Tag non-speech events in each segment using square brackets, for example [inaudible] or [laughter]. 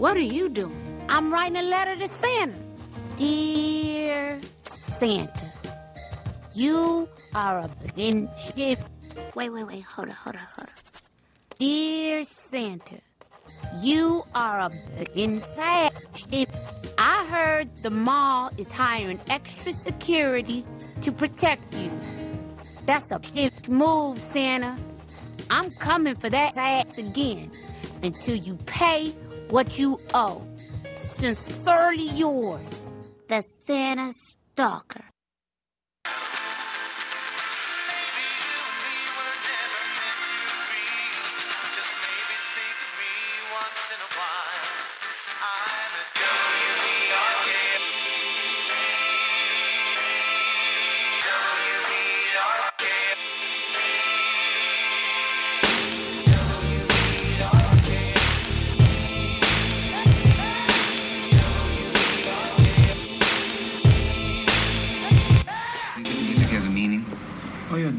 What are you doing? I'm writing a letter to Santa. Dear Santa, you are a in ship. Wait, wait, wait. Hold on, hold on, hold on. Dear Santa, you are a inside ship. I heard the mall is hiring extra security to protect you. That's a big move, Santa. I'm coming for that ass again until you pay what you owe. Sincerely yours, the Santa Stalker.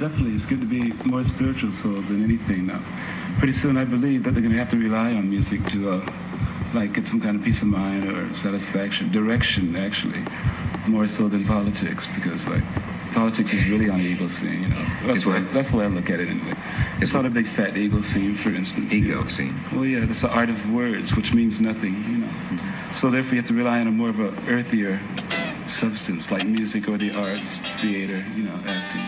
Definitely. It's good to be more spiritual soul than anything now. Pretty soon, I believe that they're going to have to rely on music to, uh, like, get some kind of peace of mind or satisfaction, direction, actually, more so than politics, because, like, politics is really on the ego scene, you know. That's why, that's why I look at it anyway. It's not a big fat ego scene, for instance. Ego you know. scene. Well, yeah, it's the art of words, which means nothing, you know. Mm-hmm. So therefore, you have to rely on a more of a earthier substance, like music or the arts, theater, you know, acting,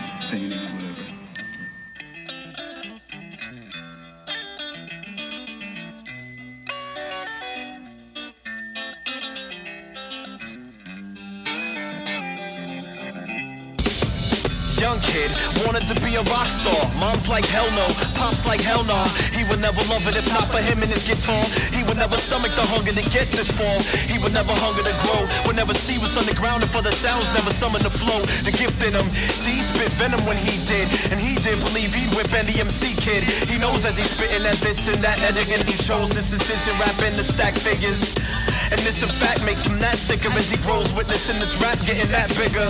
a rock star. Mom's like hell no, pops like hell nah. He would never love it if not for him and his guitar. He would never stomach the hunger to get this far. He would never hunger to grow. Would never see what's underground and for the sounds never summon the flow. The gift in him. See, he spit venom when he did. And he did believe he'd whip any MC kid. He knows as he's spitting at this and that, and he chose his decision rapping the stack figures. And this in fact makes him that sicker as he grows, witnessing this rap getting that bigger.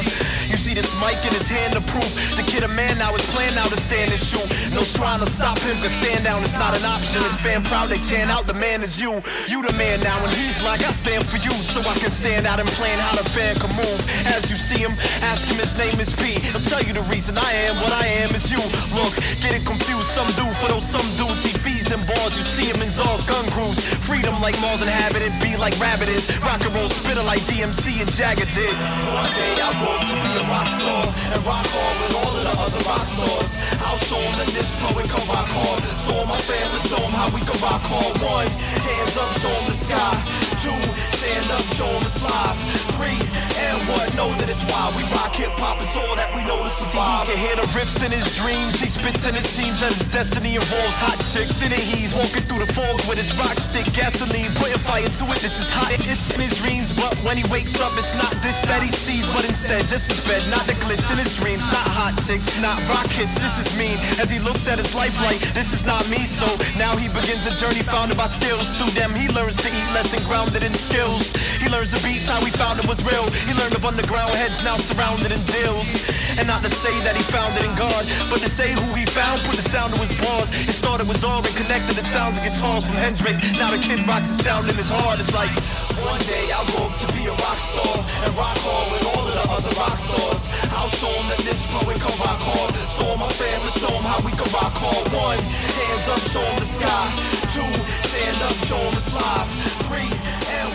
You see this mic in his hand to prove the kid a man now is playing out to stand and shoot. No trying to stop him, cause stand down is not an option. His fan proud, they chant out, the man is you. You the man now, and he's like, I stand for you, so I can stand out and plan how the fan can move. As you see him, ask him his name is P. He'll tell you the reason I am what I am is you. Look, get it confused, some do for those some dudes he bees and bars. You see him in Zaw's gun crews. Freedom like Mars inhabited, be like rabbit is. Rock and roll spitter like DMC and Jagger did. One day I'll grow to be a rock star and rock on with all of the other rock stars. I'll show them that this poet can rock hard. So my family show them how we can rock hard. One, hands up, show them the sky. Two, stand up, show them it's live. Three, and what, know that it's why we rock hip hop. It's all that we know to survive. See, he can hear the riffs in his dreams. He spits and it seems that his destiny involves hot chicks. It, he's walking through the fog with his rock stick gasoline, putting fire to it. This is hot This in his dreams, but when he wakes up, it's not this that he sees, but instead just his bed, not the glitz in his dreams, not hot chicks, not rockets. This is mean as he looks at his life like this is not me. So now he begins a journey founded by skills. Through them, he learns to eat less and skills. He learns the beats how he found it was real. He learned of underground heads now surrounded in deals. And not to say that he found it in God, but to say who he found, put the sound to his bars. His thought it was all connected. the sounds of guitars from Hendrix. Now the kid rocks the sound in his heart. It's like. One day I'll grow up to be a rock star and rock hard with all of the other rock stars. I'll show them that this poet can rock hard. So my family show them how we can rock hard. One, hands up, show them the sky. Two, stand up, show them live. Three,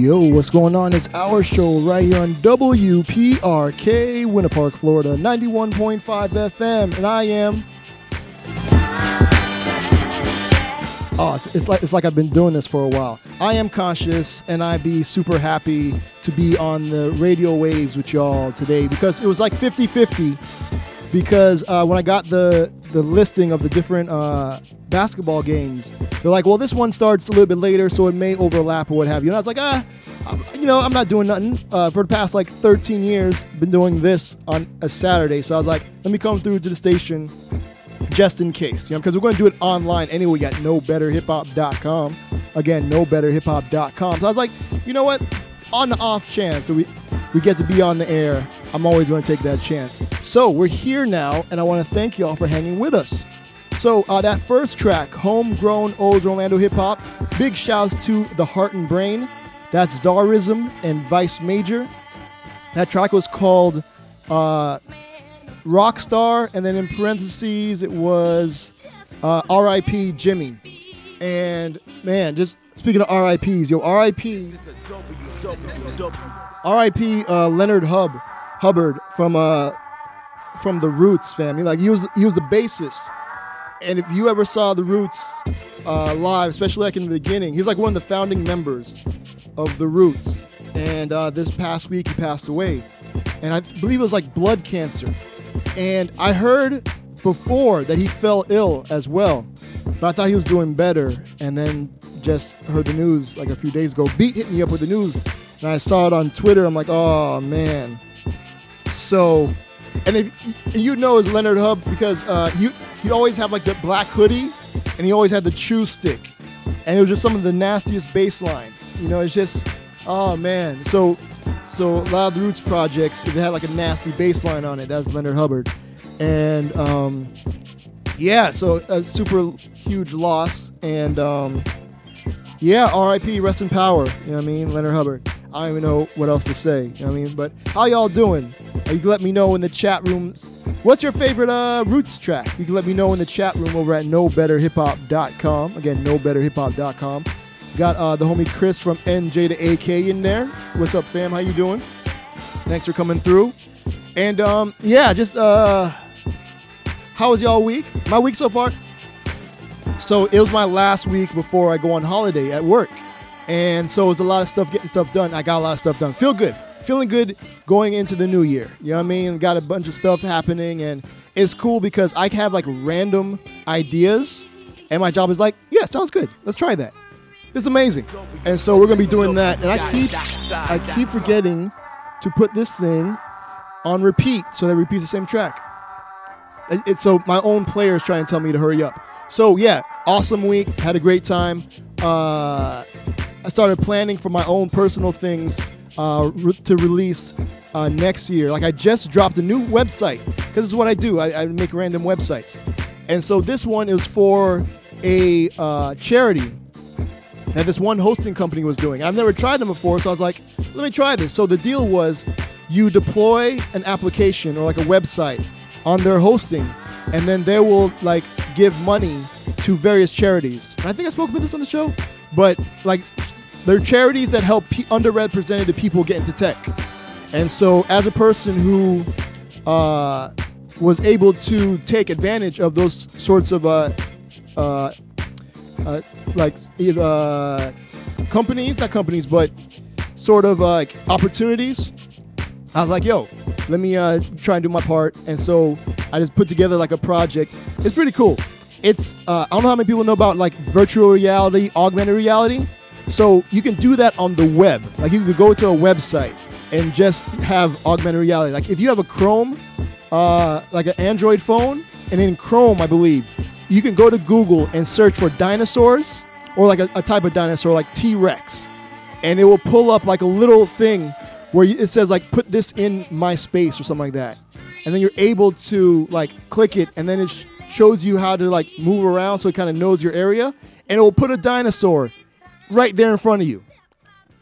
Yo, what's going on? It's our show right here on WPRK, Winter Park, Florida, 91.5 FM, and I am. Oh, it's, it's, like it's like I've been doing this for a while. I am conshus, and I be super happy to be on the radio waves with y'all today because it was like 50-50. Because uh, when I got the the listing of the different uh, basketball games. They're like, well, this one starts a little bit later, so it may overlap or what have you. And I was like, ah, I'm- you know, I'm not doing nothing. Uh, for the past like 13 years, been doing this on a Saturday. So I was like, let me come through to the station just in case, you know, because we're going to do it online anyway at knowbetterhiphop.com. Again, knowbetterhiphop.com. So I was like, you know what? On the off chance that we we get to be on the air, I'm always going to take that chance. So we're here now, and I want to thank y'all for hanging with us. So uh, that first track, homegrown old Orlando hip hop. Big shouts to the Heart and Brain. That's Zarism and Vice Major. That track was called uh, Rockstar, and then in parentheses it was uh, R.I.P. Jimmy. And man, just speaking of R.I.P.s, yo, R.I.P. R.I.P. Uh, Leonard Hub Hubbard from uh from the Roots family. Like he was he was the bassist. And if you ever saw the Roots uh, live, especially like in the beginning, he's like one of the founding members of the Roots. And uh, this past week he passed away, and I believe it was like blood cancer. And I heard before that he fell ill as well, but I thought he was doing better. And then just heard the news like a few days ago. Beat hit me up with the news, and I saw it on Twitter. I'm like, oh man. So, and if you know is Leonard Hub because uh, he he always have like the black hoodie, and he always had the chew stick, and it was just some of the nastiest bass lines. You know, it's just oh man. So so a lot of the Roots projects, if it had like a nasty bass line on it, that's Leonard Hubbard, and um, yeah, so a super huge loss, and um, yeah, R.I.P. Rest in power. You know what I mean, Leonard Hubbard. I don't even know what else to say. You know what I mean, but how y'all doing? You can let me know in the chat rooms. What's your favorite uh, Roots track? You can let me know in the chat room over at knowbetterhiphop.com. Again, knowbetterhiphop.com. Got uh, the homie Chris from NJ to AK in there. What's up, fam? How you doing? Thanks for coming through. And um, yeah, just uh, how was y'all week? My week so far, so it was my last week before I go on holiday at work. And so it was a lot of stuff, getting stuff done. I got a lot of stuff done. Feel good. Feeling good going into the new year. You know what I mean? Got a bunch of stuff happening. And it's cool because I have like random ideas. And my job is like, yeah, sounds good. Let's try that. It's amazing. And so we're to be doing that. And I keep, I keep forgetting to put this thing on repeat so that it repeats the same track. It's so my own players try and tell me to hurry up. So yeah, awesome week. Had a great time. Uh, started planning for my own personal things uh, re- to release uh, next year. Like I just dropped a new website because this is what I do. I, I make random websites, and so this one is for a uh, charity that this one hosting company was doing. I've never tried them before, so I was like, let me try this. So the deal was you deploy an application or like a website on their hosting, and then they will like give money to various charities. And I think I spoke about this on the show, but like they're charities that help pe underrepresented people get into tech. And so as a person who uh, was able to take advantage of those sorts of uh, uh, uh, like uh, companies, not companies, but sort of uh, like opportunities. I was like, yo, let me try and do my part. And so I just put together like a project. It's pretty cool. It's I don't know how many people know about like virtual reality, augmented reality. So you can do that on the web. Like you could go to a website and just have augmented reality. Like if you have a Chrome, uh, like an Android phone, and in Chrome, I believe, you can go to Google and search for dinosaurs or like a, a type of dinosaur like T Rex, and it will pull up like a little thing where it says like put this in my space or something like that, and then you're able to like click it, and then it sh- shows you how to like move around so it kind of knows your area, and it will put a dinosaur right there in front of you.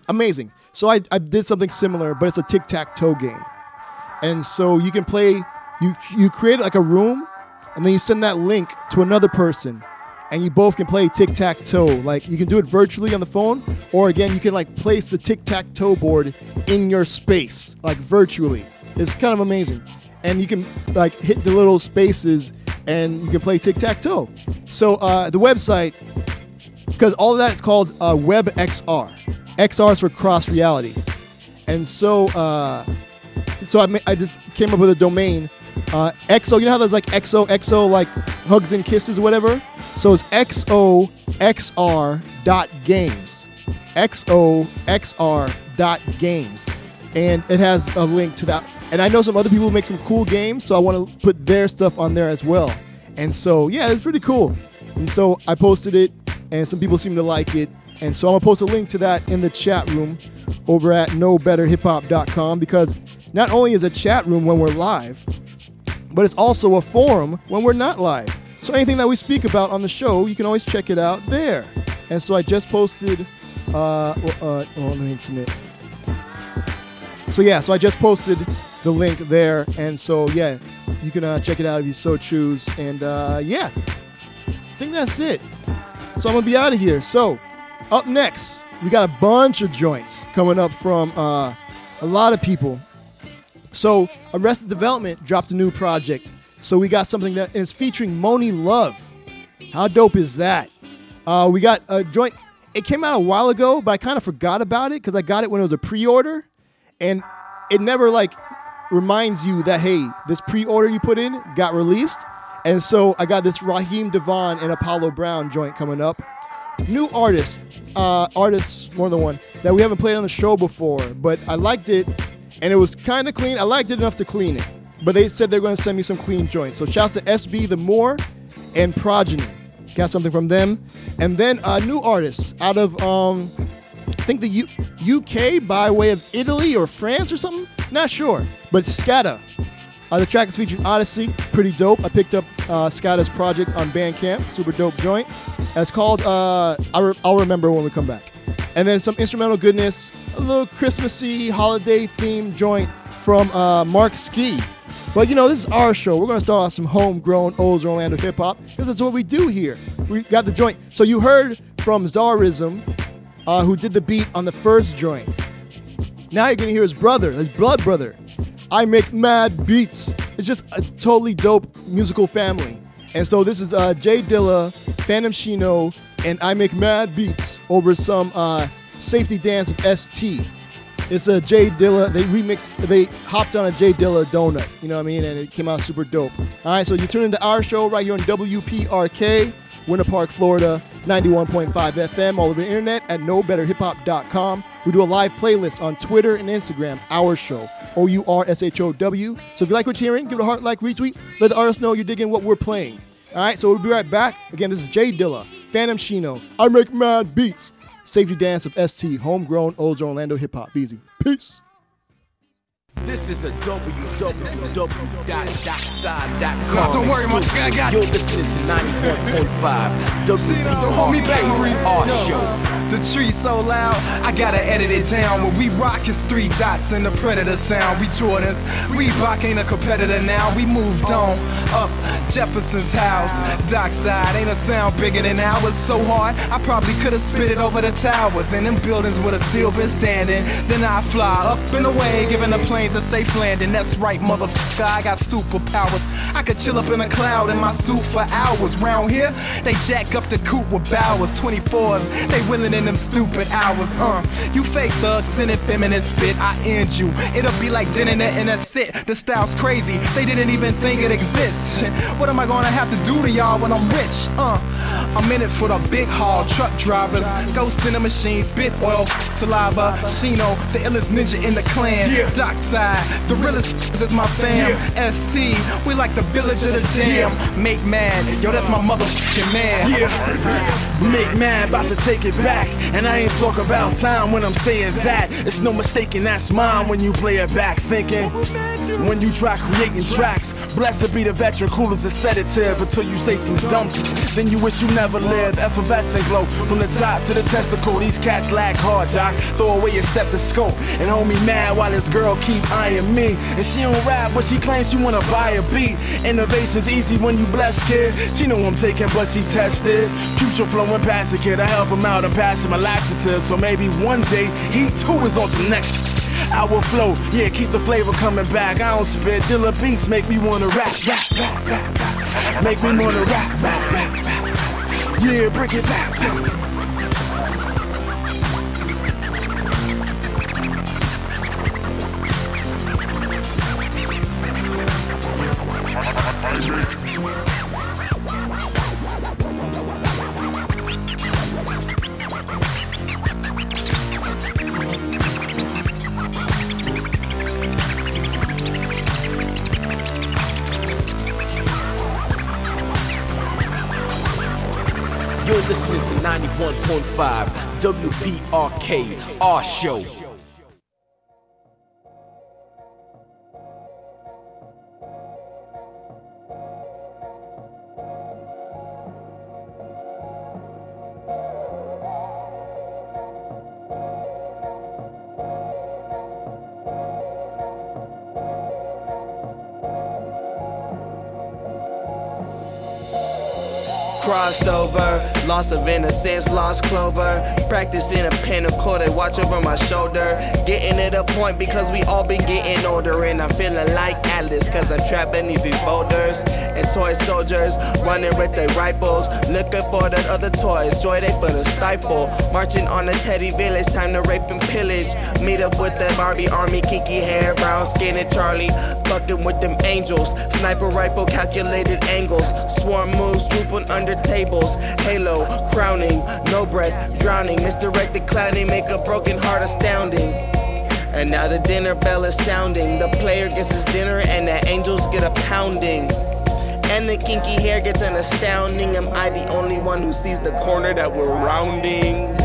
Amazing. So I, I did something similar, but it's a tic tac toe game. And so you can play, you, you create like a room, and then you send that link to another person, and you both can play tic tac toe. Like you can do it virtually on the phone, or again, you can like place the tic tac toe board in your space, like virtually. It's kind of amazing. And you can like hit the little spaces and you can play tic tac toe. So uh, the website because all of that is called uh, WebXR. XR is for cross reality, and so uh, so I, ma- I just came up with a domain. Uh, EXO, you know how there's like EXO, EXO, like hugs and kisses whatever. So it's XOXR dot games. XOXR dot games. And it has a link to that. And I know some other people make some cool games, so I want to put their stuff on there as well. And so, yeah, it's pretty cool. And so I posted it, and some people seem to like it. And so I'm gonna post a link to that in the chat room over at knowbetterhiphop.com because not only is a chat room when we're live, but it's also a forum when we're not live. So anything that we speak about on the show, you can always check it out there. And so I just posted. Uh, uh, oh, let me submit. So yeah, so I just posted the link there, and so yeah, you can uh, check it out if you so choose. And uh, yeah, I think that's it. So I'm gonna be out of here. So up next, we got a bunch of joints coming up from uh, a lot of people. So Arrested Development dropped a new project. So we got something that is featuring Monie Love. How dope is that? Uh, we got a joint. It came out a while ago, but I kind of forgot about it because I got it when it was a pre-order, and it never like reminds you that hey, this pre-order you put in got released. And so I got this Raheem DeVaughn and Apollo Brown joint coming up. New artist, uh, artists more than one that we haven't played on the show before, but I liked it, and it was kind of clean. I liked it enough to clean it, but they said they're going to send me some clean joints. So shouts to SB the Moor and Progeny. Got something from them, and then a new artist out of um, I think the U- UK by way of Italy or France or something. Not sure, but Skatta. Uh, the track is featuring Oddisee, pretty dope. I picked up uh, project on Bandcamp, super dope joint. It's called uh, I re- I'll remember when we come back. And then some instrumental goodness, a little Christmassy holiday themed joint from uh, Mark Ski. But you know, this is our show. We're going to start off some homegrown O's Orlando hip hop because that's what we do here. We got the joint. So you heard from Zarism, uh, who did the beat on the first joint. Now you're going to hear his brother, his blood brother. I make mad beats. It's just a totally dope musical family. And so this is uh, J Dilla, phantomshino, and I make mad beats over some uh, safety dance of ST. It's a J Dilla. They remixed. They hopped on a J Dilla donut. You know what I mean? And it came out super dope. All right. So you tune into our show right here on WPRK, Winter Park, Florida, 91.5 FM, all over the internet at knowbetterhiphop.com. We do a live playlist on Twitter and Instagram. Our show. O U R S H O W. So if you like what you're hearing, give it a heart, like, retweet. Let the artists know you're digging what we're playing. All right. So we'll be right back. Again, this is J Dilla, phantomshino. I make mad beats. Safety Dance of ST, homegrown Old Orlando hip hop. Easy. Peace. This is a www.dockside.com. Don't worry, my guy, I got You're you. listening to 91.5 Don't hold me back, Marie. WBR show. The tree so loud, I gotta edit it down. When we rock, it's three dots in the predator sound. We Jordans, Reebok ain't a competitor now. We moved on up Jefferson's house. Dockside ain't a sound bigger than ours. So hard, I probably could've spit it over the towers. And them buildings would've still been standing. Then I fly up and away, giving the planes a safe landing. That's right, motherfucker, I got superpowers. I could chill up in a cloud in my suit for hours. Round here, they jack up the coupe with bowers. 24s, they willing in them stupid hours. Uh, you fake thugs, sending feminist spit. I end you. It'll be like dinner and that's it. The style's crazy. They didn't even think it exists. [laughs] What am I gonna have to do to y'all when I'm rich? Uh, I'm in it for the big haul truck drivers. Ghost in the machine, spit oil, saliva. Shino, the illest ninja in the clan. Yeah. Dockside, the realest is my fam. ST, we like the village of the dam. Make mad, yo, that's my motherfucking man. Yeah. Make mad, about to take it back. And I ain't talk about time when I'm saying that. It's no mistaking that's mine when you play it back. Thinking when you try creating tracks. Blessed be the veteran, cool as a sedative until you say some dumb. shit. Then you wish you never lived. Effervescent glow from the top to the testicle. These cats lag hard, doc. Throw away your stethoscope and hold me mad while this girl keep eyeing me. And she don't rap, but she claims she wanna buy a beat. Innovation's easy when you blessed, kid. She know I'm taking, but she tested. Future flowing past the kid. I help him out and pass him a laxative. So maybe one day he too is on some next. Shit. Our flow, yeah, keep the flavor coming back. I don't spit. Dilla beats make me wanna rap, rap, rap, rap, rap. Make me wanna rap, rap, rap, rap. Yeah, bring it back. 91.5 WPRK, our show. crossed over. Loss of innocence, lost clover. Practicing a pinnacle, they watch over my shoulder. Getting to the point because we all been getting older. And I'm feeling like Atlas, cause I'm trapped beneath these boulders. And toy soldiers running with their rifles. Looking for the other toys, joy they for the stifle. Marching on the teddy village, time to rape and pillage. Meet up with the Barbie army, kinky hair, brown skin, and Charlie. Fucking with them angels. Sniper rifle, calculated angles. Swarm moves, swooping under tables. Halo, crowning, no breath, drowning. Misdirected clowning, make a broken heart astounding. And now the dinner bell is sounding. The player gets his dinner, and the angels get a pounding. And the kinky hair gets an astounding. Am I the only one who sees the corner that we're rounding?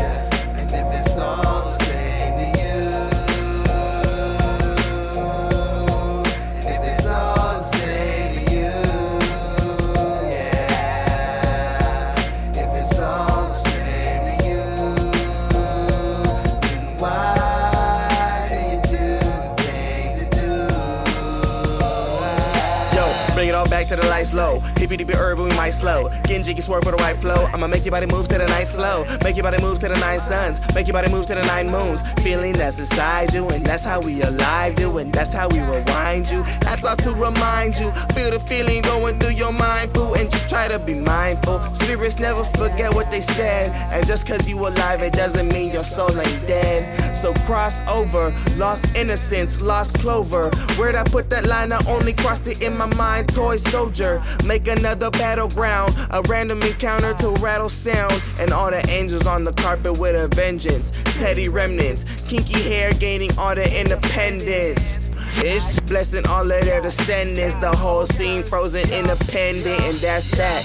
Back to the lights low. Hippie dippy urban, we might slow. Getting jiggy swerve with a right flow. I'ma make your body move to the ninth flow. Make your body move to the nine suns. Make your body move to the nine moons. Feeling that's inside you, and that's how we alive you, and that's how we rewind you. That's all to remind you. Feel the feeling going through your mind, boo, and just try to be mindful. Spirits never forget what they said, and just cause you alive, it doesn't mean your soul ain't dead. So cross over, lost innocence, lost clover. Where'd I put that line? I only crossed it in my mind. Soldier, make another battleground. A random encounter to rattle sound, and all the angels on the carpet with a vengeance. Teddy remnants, kinky hair gaining all the independence. It's blessing all of their descendants. The whole scene frozen independent, and that's that.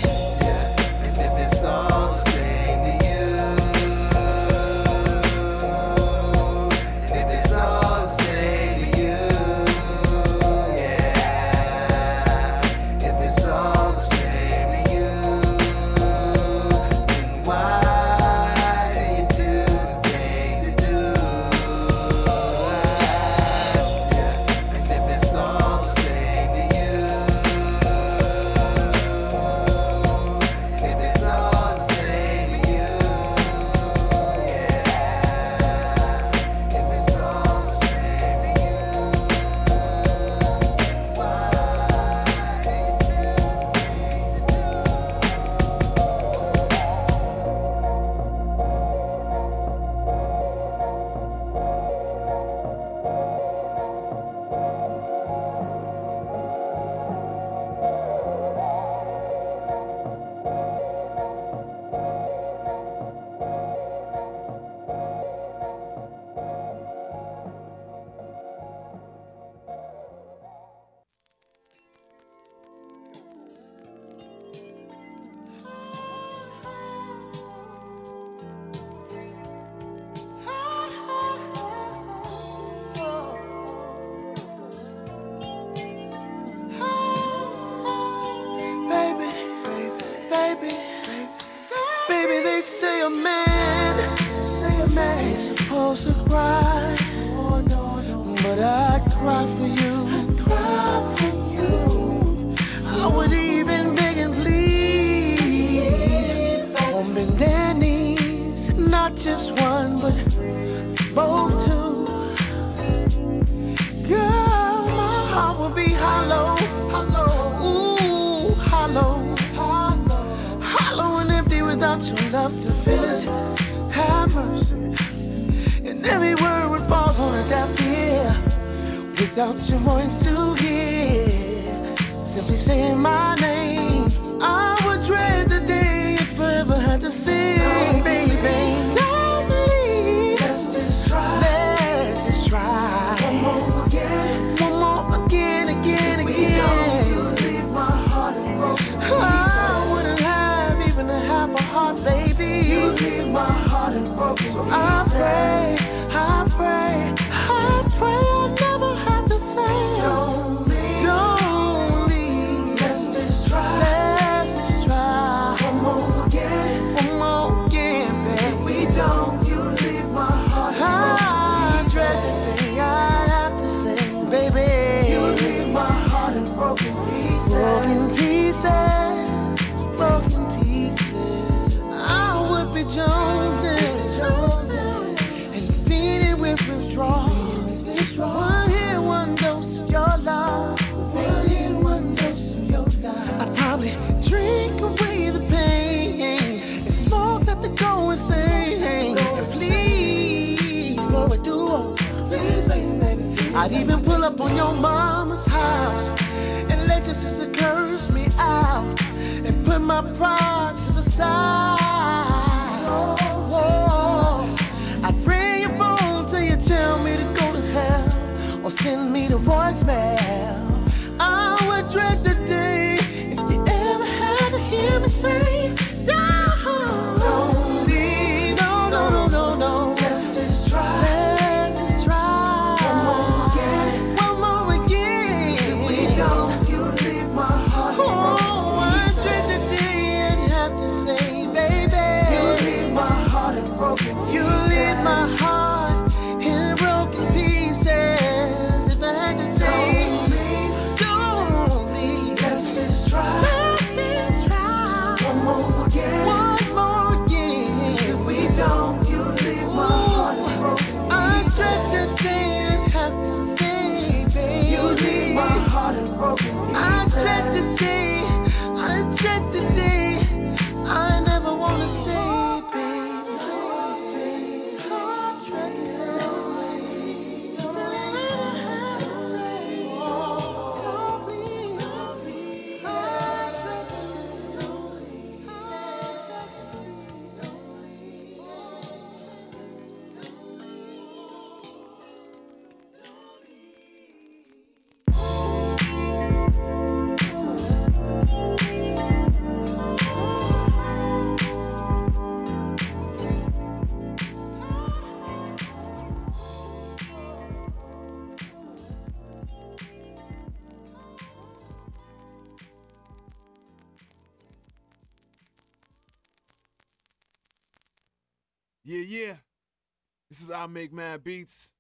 Is I Make Mad Beats.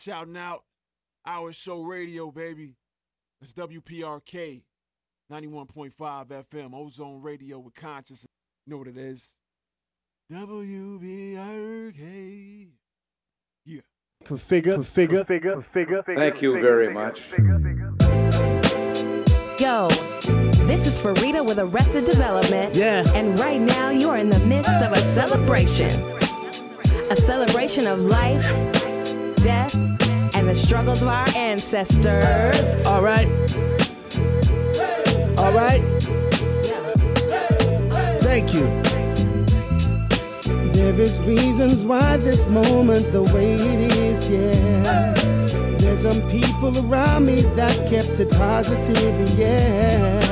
Shouting out Our Show Radio, baby. It's WPRK 91.5 FM, Ozone Radio with conshus. You know what it is. WPRK. Yeah. Configa, Configa, Configa, Configa. Thank you very much. Yo, this is Farida with Arrested Development. Yeah. And right now you are in the midst of a celebration. A celebration of life, death, and the struggles of our ancestors. All right. All right. Thank you. There is reasons why this moment's the way it is, yeah. There's some people around me that kept it positive, yeah.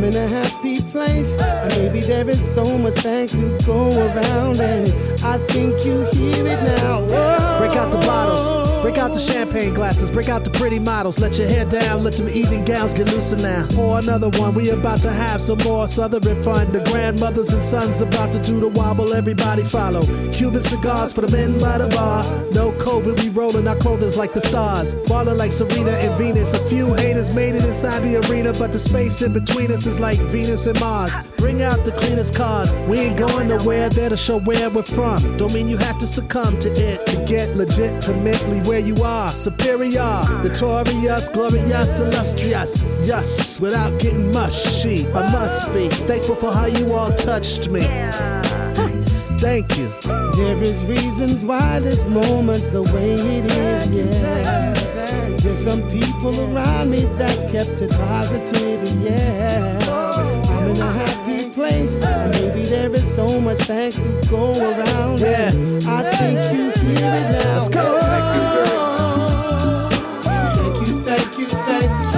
I'm in a happy place, maybe there is so much thanks to go around, and I think you hear it now. Whoa. Break out the bottles. Break out the champagne glasses. Break out the pretty models. Let your hair down. Let them evening gowns get looser now. Pour another one. We about to have some more southern fun. The grandmothers and sons about to do the wobble. Everybody follow. Cuban cigars for the men by the bar. No COVID. We rolling our clothing's like the stars. Ballin' like Serena and Venus. A few haters made it inside the arena, but the space in between us is like Venus and Mars. Bring out the cleanest cars. We ain't going nowhere. There to show where we're from. Don't mean you have to succumb to it to get legitimately where you are. Superior, victorious, glorious, illustrious. Yes, without getting mushy. I must be thankful for how you all touched me. Thank you. There is reasons why this moment's the way it is, yeah. There's some people around me that's kept it positive, yeah. Oh, I'm in a happy place, so much thanks to go around. Yeah. And I think you hear it now. Let's go. Thank you, thank you, thank you.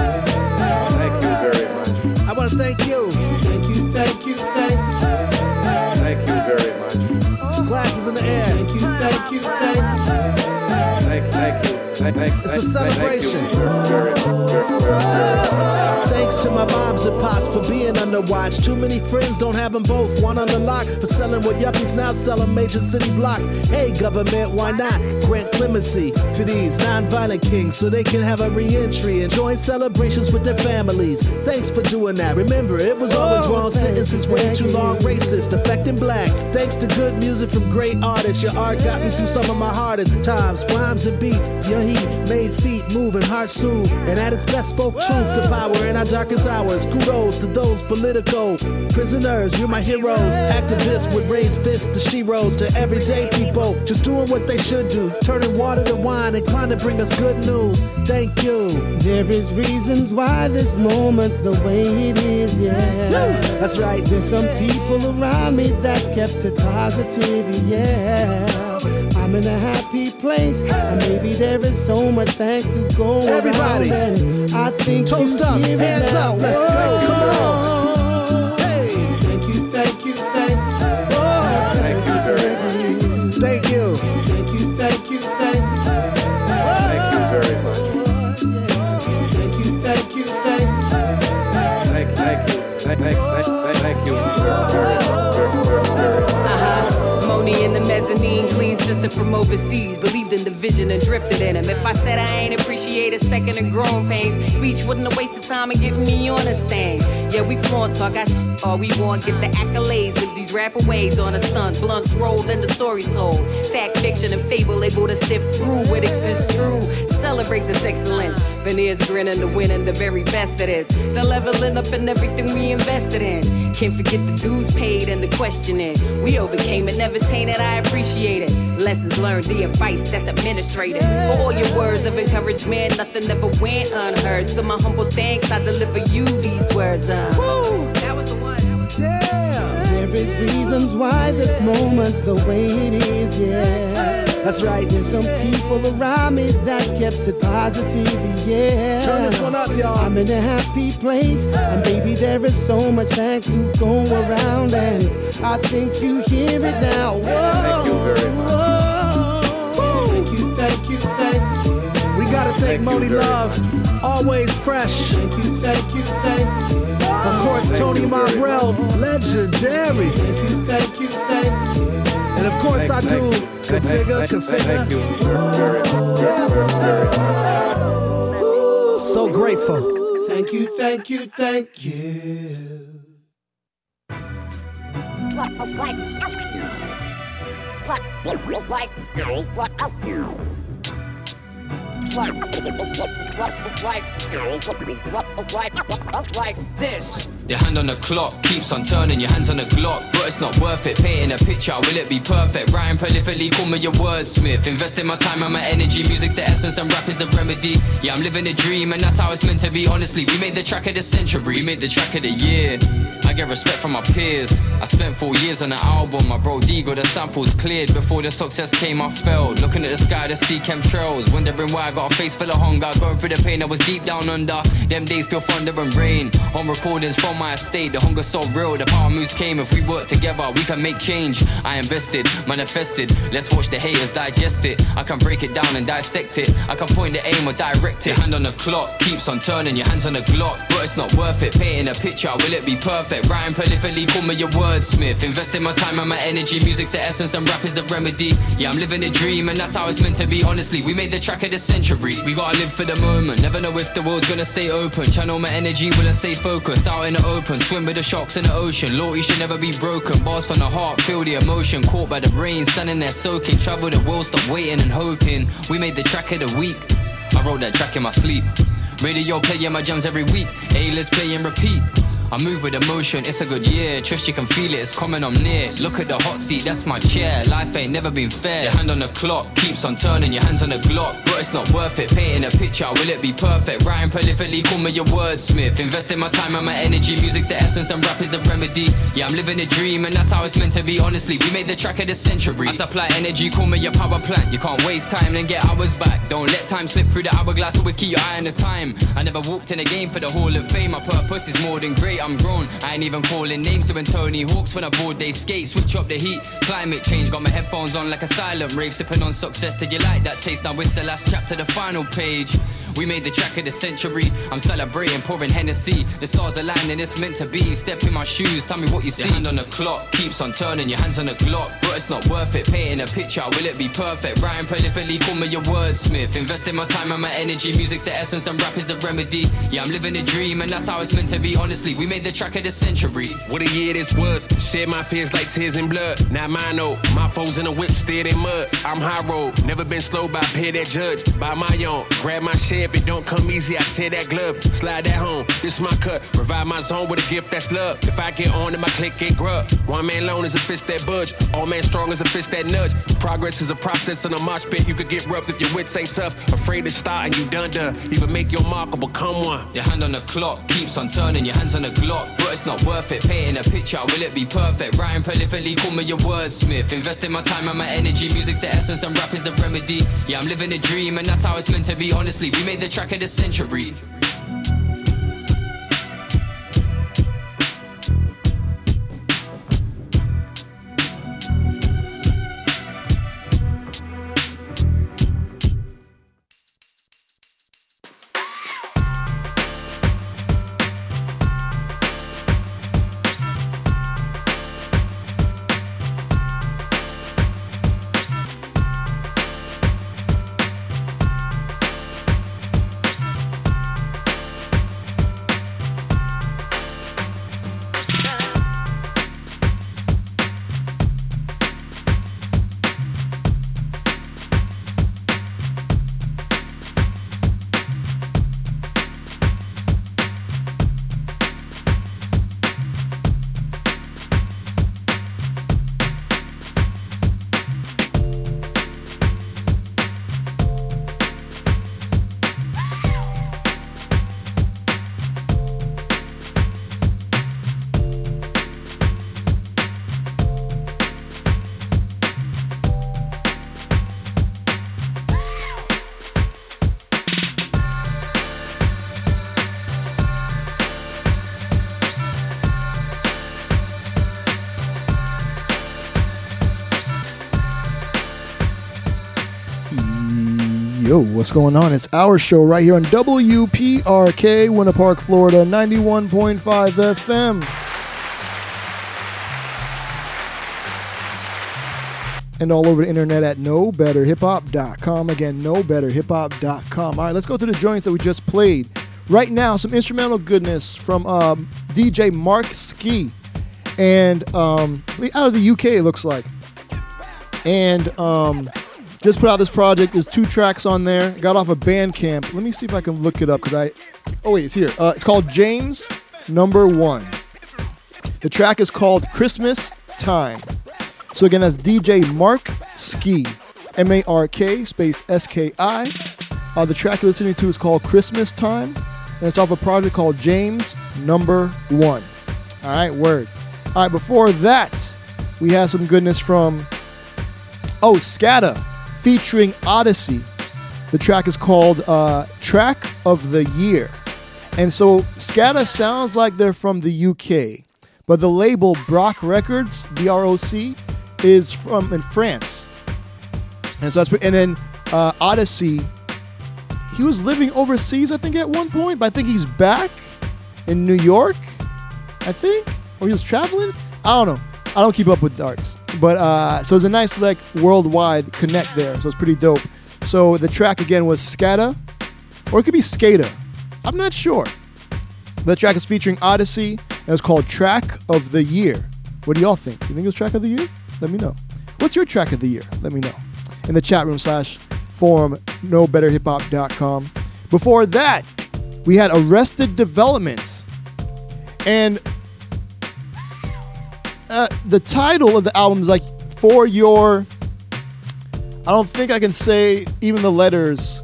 Thank you very much. I want to thank you. Thank you, thank you, thank you. Thank you very much. Glasses in the air. Thank you, thank you, thank you. Thank, thank you. Thank, thank, it's a celebration. Thank you very, very, very, very, very, very to my moms and pops for being under watch. Too many friends don't have them both. One on the lock for selling what yuppies now selling major city blocks. Hey, government, why not grant clemency to these non-violent kings so they can have a re-entry and join celebrations with their families? Thanks for doing that. Remember, it was always wrong sentences way too long, racist, affecting blacks. Thanks to good music from great artists, your art got me through some of my hardest times. Rhymes and beats, your heat made feet move and heart soothe, and at its best spoke truth to power in our darkest hours. Kudos to those political prisoners, you're my heroes. Activists with raised fists to sheroes, to everyday people just doing what they should do, turning water to wine, inclined to bring us good news. Thank you. There is reasons why this moment's the way it is, yeah. That's right. There's some people around me that's kept it positive, yeah. I'm in a happy place, and maybe there is so much thanks to go Everybody. around. I think Toast up, hands now. up, let's go. Come on. From overseas. Believed in the vision and drifted in him. If I said I ain't appreciate a second of growing pains, speech wouldn't have wasted time in getting me on a thing. Yeah, we flaunt talk, I sh- all we want, get the accolades. Live these rapper ways on a stunt. Blunts rolled and the stories told. Fact, fiction, and fable able to sift through what exists true. Celebrate this excellence. Veneers grinning the winning, the very best of this. The leveling up and everything we invested in. Can't forget the dues paid and the questioning. We overcame it, never tainted, I appreciate it. Lessons learned, the advice that's administrated. For all your words of encouragement, nothing ever went unheard. So my humble thanks, I deliver you these words. Uh. That was the one. Yeah. There is reasons why this moment's the way it is, yeah. That's right. There's some people around me that kept it positive, yeah. Turn this one up, y'all. I'm in a happy place, and baby, there is so much thanks to go around, and I think you hear it now. Whoa, Thank you very much. whoa. Thank you, thank you, thank you. We gotta thank, Thank you Monie very Love. Always fresh. Thank you, thank you, thank you. Of course, Thank Tony you very Momrelle, legendary. Thank you, thank you, thank you. And of course, I Thank- do thank- Configa, thank- thank- Thank Configa. you. So grateful. Thank you, thank you, thank you. Your hand on the clock keeps on turning, your hands on the Glock. But it's not worth it. Painting a picture, will it be perfect? Writing prolifically, call me your wordsmith. Investing my time and my energy. Music's the essence and rap is the remedy. Yeah, I'm living a dream, and that's how it's meant to be. Honestly, we made the track of the century, we made the track of the year. I get respect from my peers. I spent four years on an album. My bro D got the samples cleared. Before the success came, I failed. Looking at the sky to see chemtrails. Wondering why I got a face full of hunger. Going through the pain I was deep down under. Them days feel thunder and rain. On recordings from my estate. The hunger so real. The power moves came. If we work together, we can make change. I invested, manifested. Let's watch the haters digest it. I can break it down and dissect it. I can point the aim or direct it. Your hand on the clock keeps on turning. Your hands on the Glock. But it's not worth it. Painting a picture, will it be perfect? Writing prolifically, call me your wordsmith. Investing my time and my energy. Music's the essence and rap is the remedy. Yeah, I'm living a dream and that's how it's meant to be. Honestly, we made the track of the century. We gotta live for the moment. Never know if the world's gonna stay open. Channel my energy, will I stay focused? Out in the open, swim with the sharks in the ocean. Law, you should never be broken. Bars from the heart, feel the emotion. Caught by the rain, standing there soaking. Travel the world, stop waiting and hoping. We made the track of the week. I wrote that track in my sleep. Radio playing my jams every week. A-list play and repeat. I move with emotion, it's a good year. Trust you can feel it, it's coming, I'm near. Look at the hot seat, that's my chair. Life ain't never been fair. Your hand on the clock keeps on turning, your hands on the Glock. But it's not worth it. Painting a picture, will it be perfect? Writing prolifically, call me your wordsmith. Investing my time and my energy. Music's the essence and rap is the remedy. Yeah, I'm living a dream, and that's how it's meant to be. Honestly, we made the track of the century. I supply energy, call me your power plant. You can't waste time, then get hours back. Don't let time slip through the hourglass, always keep your eye on the time. I never walked in a game for the Hall of Fame. My purpose is more than great. I'm grown. I ain't even calling names doing Tony Hawks when I board they skate. Switch up the heat. Climate change got my headphones on like a silent rave. Sipping on success. Did you like that taste? Now it's the last chapter, the final page. We made the track of the century. I'm celebrating, pouring Hennessy. The stars aligning, it's meant to be. Step in my shoes, tell me what you see. Your hand on the clock keeps on turning, your hands on the Glock. But it's not worth it. Painting a picture, will it be perfect? Writing prolifically, call me your wordsmith. Investing my time and my energy. Music's the essence and rap is the remedy. Yeah, I'm living a dream, and that's how it's meant to be. Honestly, we made the track of the century. What a year this was. Shed my fears like tears and blood. Not mine, no. My foes in the whip, steered in mud. I'm high road. Never been slow by peer that judge. By my own. Grab my share if it don't come easy. I tear that glove. Slide that home. This my cut. Revive my zone with a gift that's love. If I get on, then my click get grub. One man alone is a fist that budge. All man strong is a fist that nudge. Progress is a process in a mosh pit. You could get rough if your wits ain't tough. Afraid to start and you done done. Either make your mark or become one. Your hand on the clock keeps on turning, your hands on the Glock. But it's not worth it. Painting a picture, will it be perfect? Writing prolifically, call me your wordsmith. Investing my time and my energy. Music's the essence and rap is the remedy. Yeah, I'm living a dream, and that's how it's meant to be. Honestly, we the track of the century. Yo, what's going on? It's our show right here on WPRK, Winter Park, Florida, 91.5 FM. And all over the internet at knowbetterhiphop.com. Again, knowbetterhiphop.com. All right, let's go through the joints that we just played. Right now, some instrumental goodness from um, DJ Mark Ski. And um, out of the UK, it looks like. And um, just put out this project. There's two tracks on there. Got off a of Bandcamp. Let me see if I can look it up because I. Oh wait, it's here. Uh, it's called James Number One. The track is called Christmas Time. So again, that's DJ Mark Ski, M A R K space S K I. Uh, the track you're listening to is called Christmas Time, and it's off a project called James Number One. All right, word. All right, before that, we had some goodness from oh Skatta featuring Oddisee. The track is called uh, Track of the Year. And so Skatta sounds like they're from the UK, but the label Brock Records, B R O C, is from in France. And so that's and then uh, Oddisee, he was living overseas, I think, at one point, but I think he's back in New York, I think, or he was traveling. I don't know. I don't keep up with darts, but uh, so it's a nice like worldwide connect there. So it's pretty dope. So the track again was Scada, or it could be Skata. I'm not sure. The track is featuring Oddisee, and it's called Track of the Year. What do y'all think? You think it's Track of the Year? Let me know. What's your Track of the Year? Let me know in the chat room slash forum knowbetterhiphop.com. Before that, we had Arrested Development, and uh, the title of the album is like for your. I don't think I can say even the letters.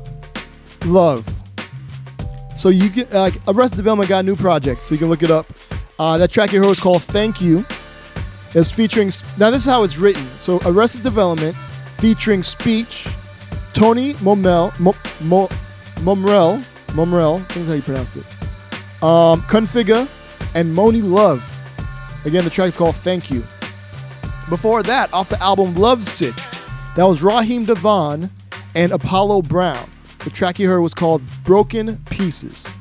Love. So you get like Arrested Development got a new project, so you can look it up. Uh, that track you heard was called "Thank You." It's featuring now. This is how it's written. So Arrested Development featuring Speech, Tony Momel, Mo, Mo, Momrelle, Momrelle. I think that's how you pronounce it. Um, Configa, and Monie Love. Again, the track is called Thank You. Before that, off the album Love Sick, that was Raheem DeVaughn and Apollo Brown. The track you heard was called Broken Pieces.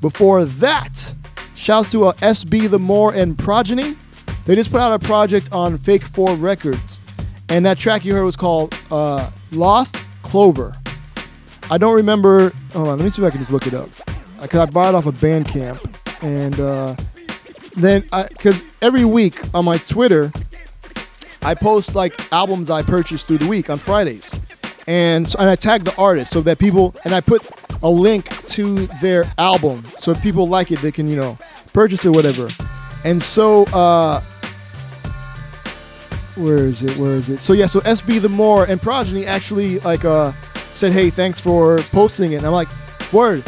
Before that, shouts to uh, SB The Moor and Progeny. They just put out a project on Fake 4 Records. And that track you heard was called uh, Lost Clover. I don't remember. Hold on, let me see if I can just look it up. Because I bought it off of Bandcamp. And uh, then, because every week on my Twitter, I post like albums I purchased through the week on Fridays, and so, and I tag the artist so that people and I put a link to their album so if people like it they can you know purchase it whatever. And so uh, where is it? Where is it? So yeah, so SB the Moor and Progeny actually like uh said, hey, thanks for posting it. And I'm like, word.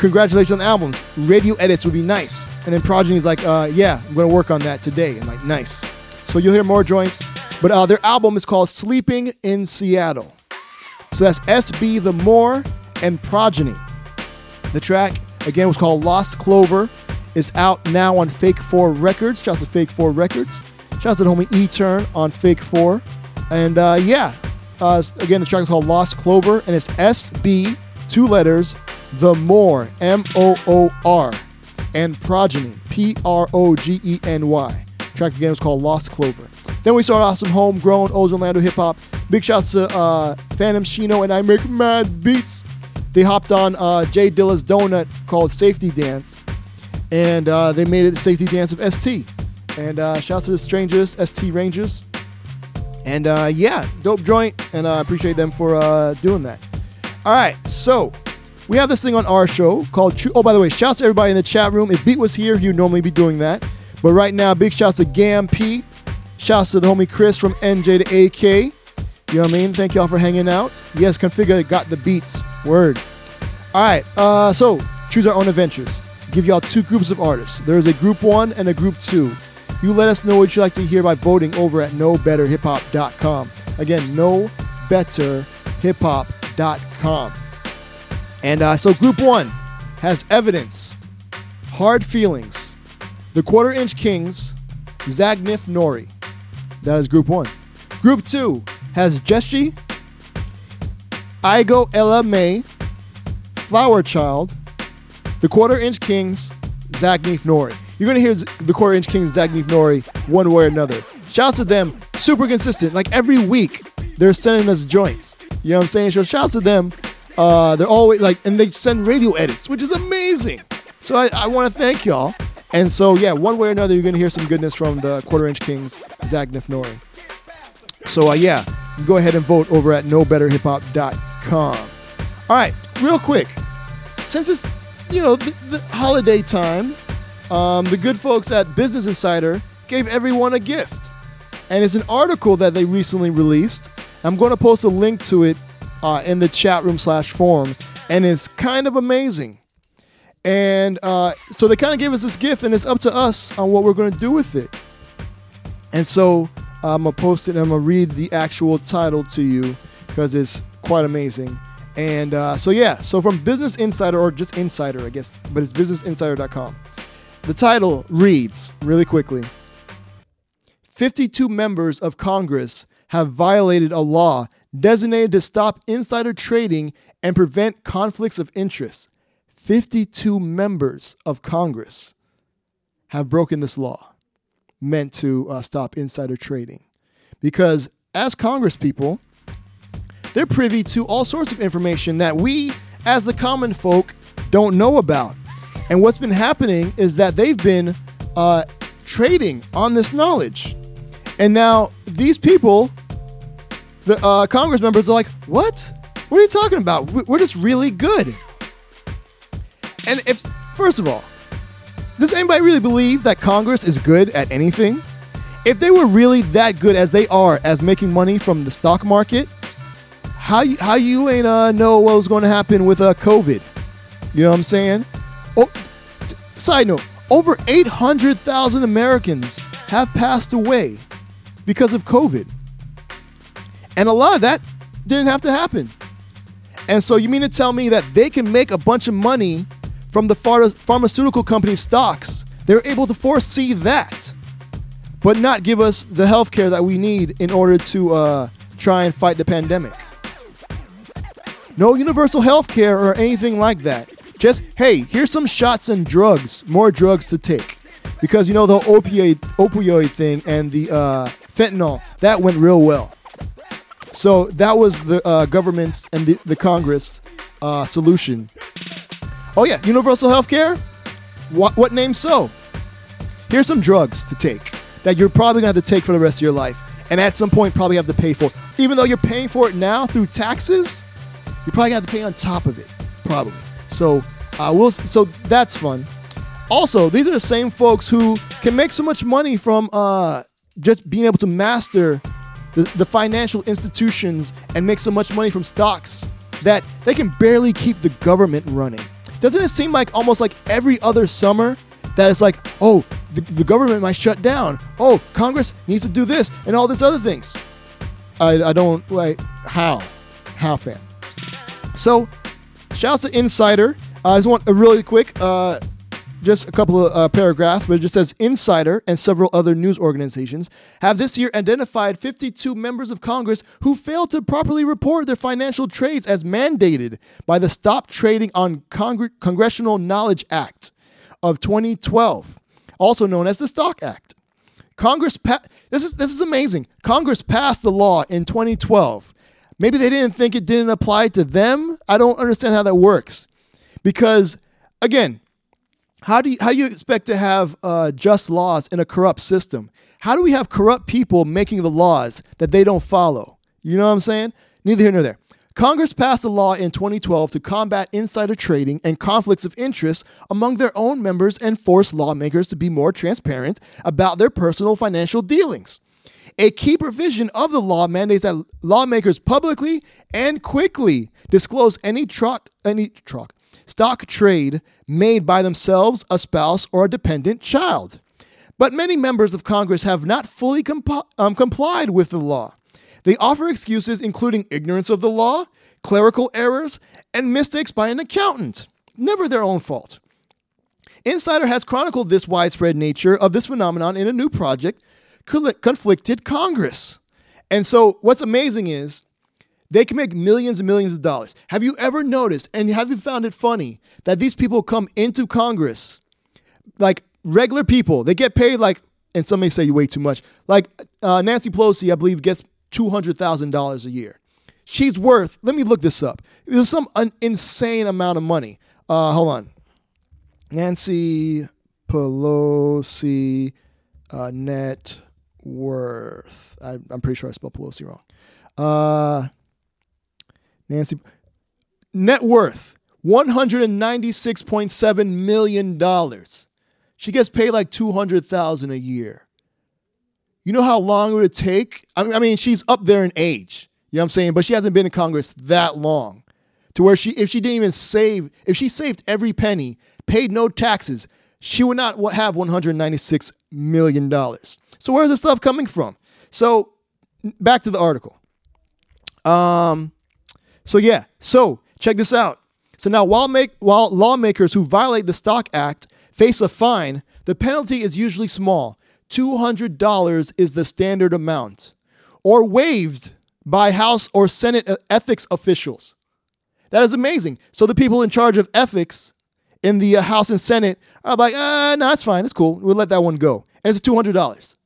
Congratulations on the albums. Radio edits would be nice. And then Progeny's like, uh, yeah, I'm gonna work on that today. I'm like, nice. So you'll hear more joints. But uh, their album is called Sleeping in Seattle. So that's SB the Moor and Progeny. The track again was called Lost Clover. It's out now on Fake 4 Records. Shout out to Fake 4 Records. Shout out to the homie E Turn on Fake 4. And uh, yeah, uh, again, the track is called Lost Clover, and it's SB, two letters, The Moor, M O O R, and Progeny, P R O G E N Y. Track again is called Lost Clover. Then we start off some homegrown Old Orlando hip hop. Big shouts to uh, phantomshino and IMAKEMADBEATS. They hopped on uh, J Dilla's donut called Safety Dance, and uh, they made it the Safety Dance of ST. And uh, shouts to the Strangers, ST Rangers. And uh, yeah, dope joint, and I appreciate them for uh, doing that. All right, so we have this thing on our show called. True- oh, by the way, shouts to everybody in the chat room. If Beat was here, he'd normally be doing that. But right now, big shouts to Gam P. Shouts to the homie Chris from NJ to AK. You know what I mean? Thank y'all for hanging out. Yes, Configa got the beats. Word. All right, uh, so choose our own adventures. Give y'all two groups of artists. There's a group one and a group two. You let us know what you'd like to hear by voting over at knowbetterhiphop.com. Again, And uh, so group one has evidence, hard feelings, the quarter inch kings, Zagnif Nori. That is group one. Group two has Jeshi, Igo Ella May, Flower Child, the quarter inch kings, Zagnif Nori. You're gonna hear the quarter inch kings, Zagnif Nori, one way or another. Shouts to them, super consistent. Like every week, they're sending us joints. You know what I'm saying? So shouts to them. Uh, they're always like, and they send radio edits, which is amazing. So I, I want to thank y'all. And so yeah, one way or another, you're gonna hear some goodness from the quarter inch kings, Zagnif Nori. So uh, yeah, go ahead and vote over at knowbetterhiphop.com. All right, real quick, since it's you know the, the holiday time, um, the good folks at Business Insider gave everyone a gift, and it's an article that they recently released. I'm going to post a link to it uh, in the chat room slash forum, and it's kind of amazing. And uh, so they kind of gave us this gift, and it's up to us on what we're going to do with it. And so I'm gonna post it. and I'm gonna read the actual title to you because it's quite amazing. And uh, so yeah, so from Business Insider or just Insider, I guess, but it's BusinessInsider.com. The title reads really quickly: 52 members of Congress have violated a law designated to stop insider trading and prevent conflicts of interest. 52 members of Congress have broken this law meant to uh, stop insider trading. Because as Congress people, they're privy to all sorts of information that we, as the common folk, don't know about. And what's been happening is that they've been uh, trading on this knowledge. And now these people, the uh, Congress members, are like, what? What are you talking about? We- We're just really good. And if, first of all, does anybody really believe that Congress is good at anything? If they were really that good as they are as making money from the stock market, how you, how you ain't uh, know what was going to happen with uh, COVID? You know what I'm saying? Oh, side note: over 800,000 Americans have passed away because of COVID, and a lot of that didn't have to happen. And so, you mean to tell me that they can make a bunch of money from the phar- pharmaceutical company stocks They're able to foresee that, but not give us the health care that we need in order to uh, try and fight the pandemic. No universal health care or anything like that. Just, hey, here's some shots and drugs, more drugs to take. Because, you know, the opioid, opioid thing and the uh, fentanyl, that went real well. So that was the uh, government's and the, the Congress uh, solution. Oh, yeah, universal health care? What, what name so? Here's some drugs to take that you're probably going to have to take for the rest of your life. And at some point, probably have to pay for. Even though you're paying for it now through taxes, you're probably going to have to pay on top of it. Probably. So, uh, we'll, so that's fun. Also, these are the same folks who can make so much money from uh, just being able to master the, the financial institutions and make so much money from stocks that they can barely keep the government running. Doesn't it seem like almost like every other summer that it's like, oh, the, the government might shut down. Oh, Congress needs to do this and all these other things. I, I don't like how, how fam. So, shouts to Insider. I just want a really quick, uh, just a couple of uh, paragraphs, but it just says Insider and several other news organizations have this year identified 52 members of Congress who failed to properly report their financial trades as mandated by the Stop Trading on Congre- Congressional Knowledge Act of 2012, also known as the Stock Act. Congress pa- this is this is amazing. Congress passed the law in 2012. Maybe they didn't think it didn't apply to them. I don't understand how that works. Because again, how do you, how do you expect to have uh, just laws in a corrupt system? How do we have corrupt people making the laws that they don't follow? You know what I'm saying? Neither here nor there. Congress passed a law in 2012 to combat insider trading and conflicts of interest among their own members and force lawmakers to be more transparent about their personal financial dealings. A key provision of the law mandates that lawmakers publicly and quickly disclose any truck, any truck, stock trade made by themselves, a spouse, or a dependent child. But many members of Congress have not fully comp- um, complied with the law. They offer excuses including ignorance of the law, clerical errors, and mistakes by an accountant. Never their own fault. Insider has chronicled this widespread nature of this phenomenon in a new project, Conflicted Congress. And so, what's amazing is they can make millions and millions of dollars. Have you ever noticed, and have you found it funny, that these people come into Congress like regular people? They get paid like, and some may say you way too much. Like uh, Nancy Pelosi, I believe, gets $200,000 a year. She's worth, let me look this up. There's some un- insane amount of money. Uh, hold on. Nancy Pelosi uh, net worth. I, am pretty sure I spelled Pelosi wrong. Uh, Nancy net worth $196.7 million. She gets paid like 200,000 a year. You know how long it would take? I mean, she's up there in age. You know what I'm saying? But she hasn't been in Congress that long. To where she if she didn't even save, if she saved every penny, paid no taxes, she would not have 196 million dollars. So where's this stuff coming from? So back to the article. Um so yeah, so check this out. So now while make while lawmakers who violate the Stock Act face a fine, the penalty is usually small. $200 is the standard amount or waived by House or Senate ethics officials. That is amazing. So the people in charge of ethics in the uh, House and Senate are like, uh, no, that's fine. It's cool. We'll let that one go. And it's $200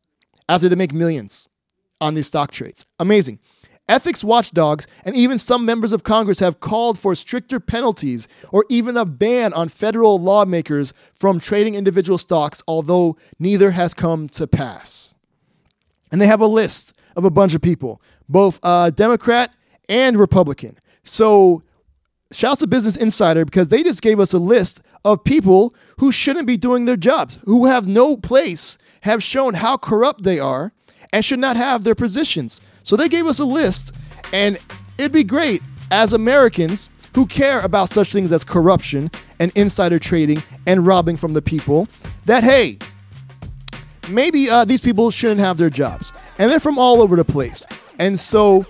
after they make millions on these stock trades. Amazing. Ethics watchdogs and even some members of Congress have called for stricter penalties or even a ban on federal lawmakers from trading individual stocks, although neither has come to pass. And they have a list of a bunch of people, both uh, Democrat and Republican. So, shouts to Business Insider because they just gave us a list of people who shouldn't be doing their jobs, who have no place, have shown how corrupt they are, and should not have their positions. So they gave us a list, and it'd be great as Americans who care about such things as corruption and insider trading and robbing from the people that, hey, maybe uh, these people shouldn't have their jobs. And they're from all over the place. And so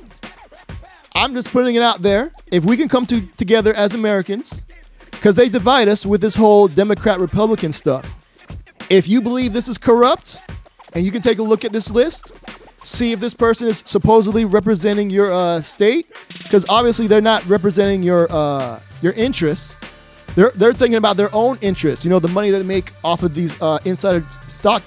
I'm just putting it out there. If we can come to, together as Americans, because they divide us with this whole Democrat Republican stuff. If you believe this is corrupt, and you can take a look at this list, see if this person is supposedly representing your uh, state, because obviously they're not representing your uh, your interests. They're they're thinking about their own interests. You know, the money that they make off of these uh, insider stock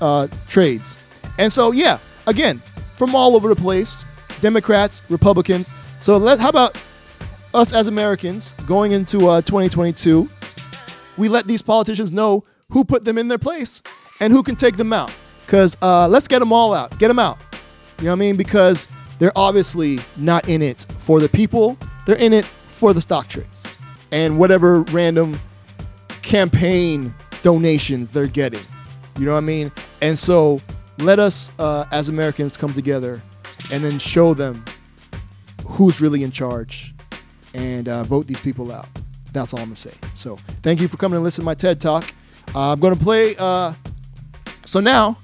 uh, trades. And so, yeah, again, from all over the place, Democrats, Republicans. So let how about us as Americans going into uh, 2022? We let these politicians know who put them in their place and who can take them out. Because uh, let's get them all out. Get them out. You know what I mean? Because they're obviously not in it for the people. They're in it for the stock trades and whatever random campaign donations they're getting. You know what I mean? And so let us, uh, as Americans, come together and then show them who's really in charge and uh, vote these people out. That's all I'm gonna say. So thank you for coming and listening to my TED Talk. Uh, I'm gonna play. Uh, so now,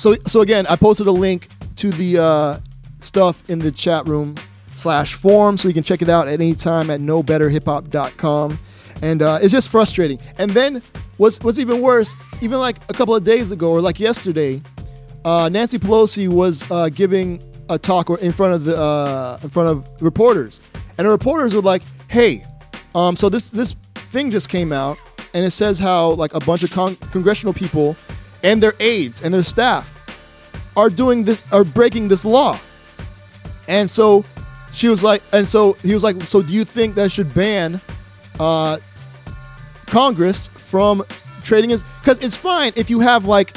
so so again, I posted a link to the uh, stuff in the chat room slash forum, so you can check it out at any time at knowbetterhiphop.com. And uh, it's just frustrating. And then what's what's even worse, even like a couple of days ago or like yesterday, uh, Nancy Pelosi was uh, giving a talk in front of the uh, in front of reporters, and the reporters were like, "Hey, um, so this this thing just came out, and it says how like a bunch of con- congressional people and their aides and their staff are doing this are breaking this law." And so she was like, and so he was like, so do you think that should ban uh, Congress from trading as because it's fine if you have like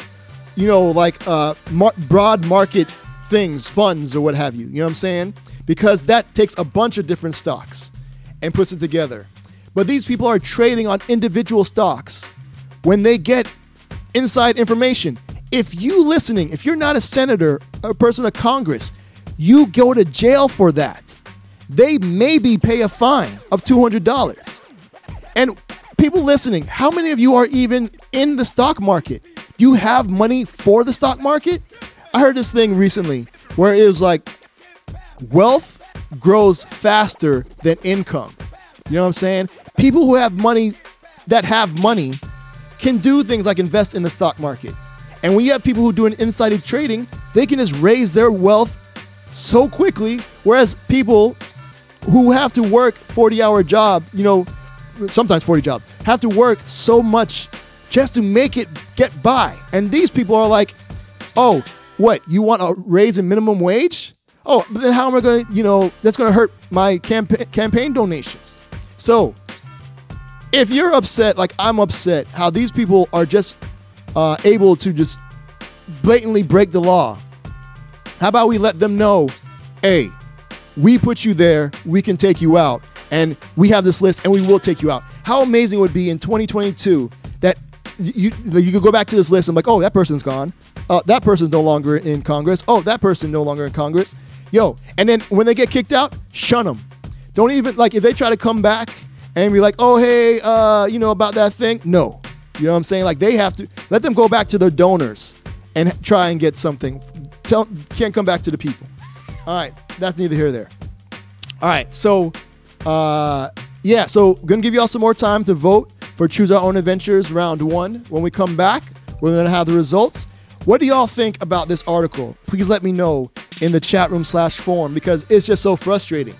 you know like uh, mar- broad market things funds or what have you you know what i'm saying? Because that takes a bunch of different stocks and puts it together. But these people are trading on individual stocks. When they get inside information if you listening if you're not a senator or a person of congress you go to jail for that they maybe pay a fine of $200 and people listening, how many of you are even in the stock market? Do you have money for the stock market? I heard this thing recently where it was like wealth grows faster than income. You know what I'm saying? People who have money that have money can do things like invest in the stock market. And when you have people who do an insider trading, they can just raise their wealth so quickly, whereas people who have to work 40 hour job, you know, sometimes 40 jobs, have to work so much just to make it get by. And these people are like, oh, what, you want a raise in minimum wage? Oh, but then how am I to, you know, that's to hurt my campa- campaign donations. So if you're upset, like I'm upset, how these people are just uh, able to just blatantly break the law, how about we let them know, hey, we put you there, we can take you out and we have this list and we will take you out. How amazing would be in 2022 that you you could go back to this list and like, oh, that person's gone. Uh, that person's no longer in Congress. Oh, that person no longer in Congress. Yo, and then when they get kicked out, shun them. Don't even like if they try to come back and be like, oh, hey, uh, you know about that thing. No, you know what I'm saying? Like they have to let them go back to their donors and try and get something. Tell can't come back to the people. All right, that's neither here nor there. All right, so uh, yeah, so gonna give you all some more time to vote for Choose Our Own Adventures round one. When we come back, we're gonna have the results. What do y'all think about this article? Please let me know in the chat room slash forum because it's just so frustrating.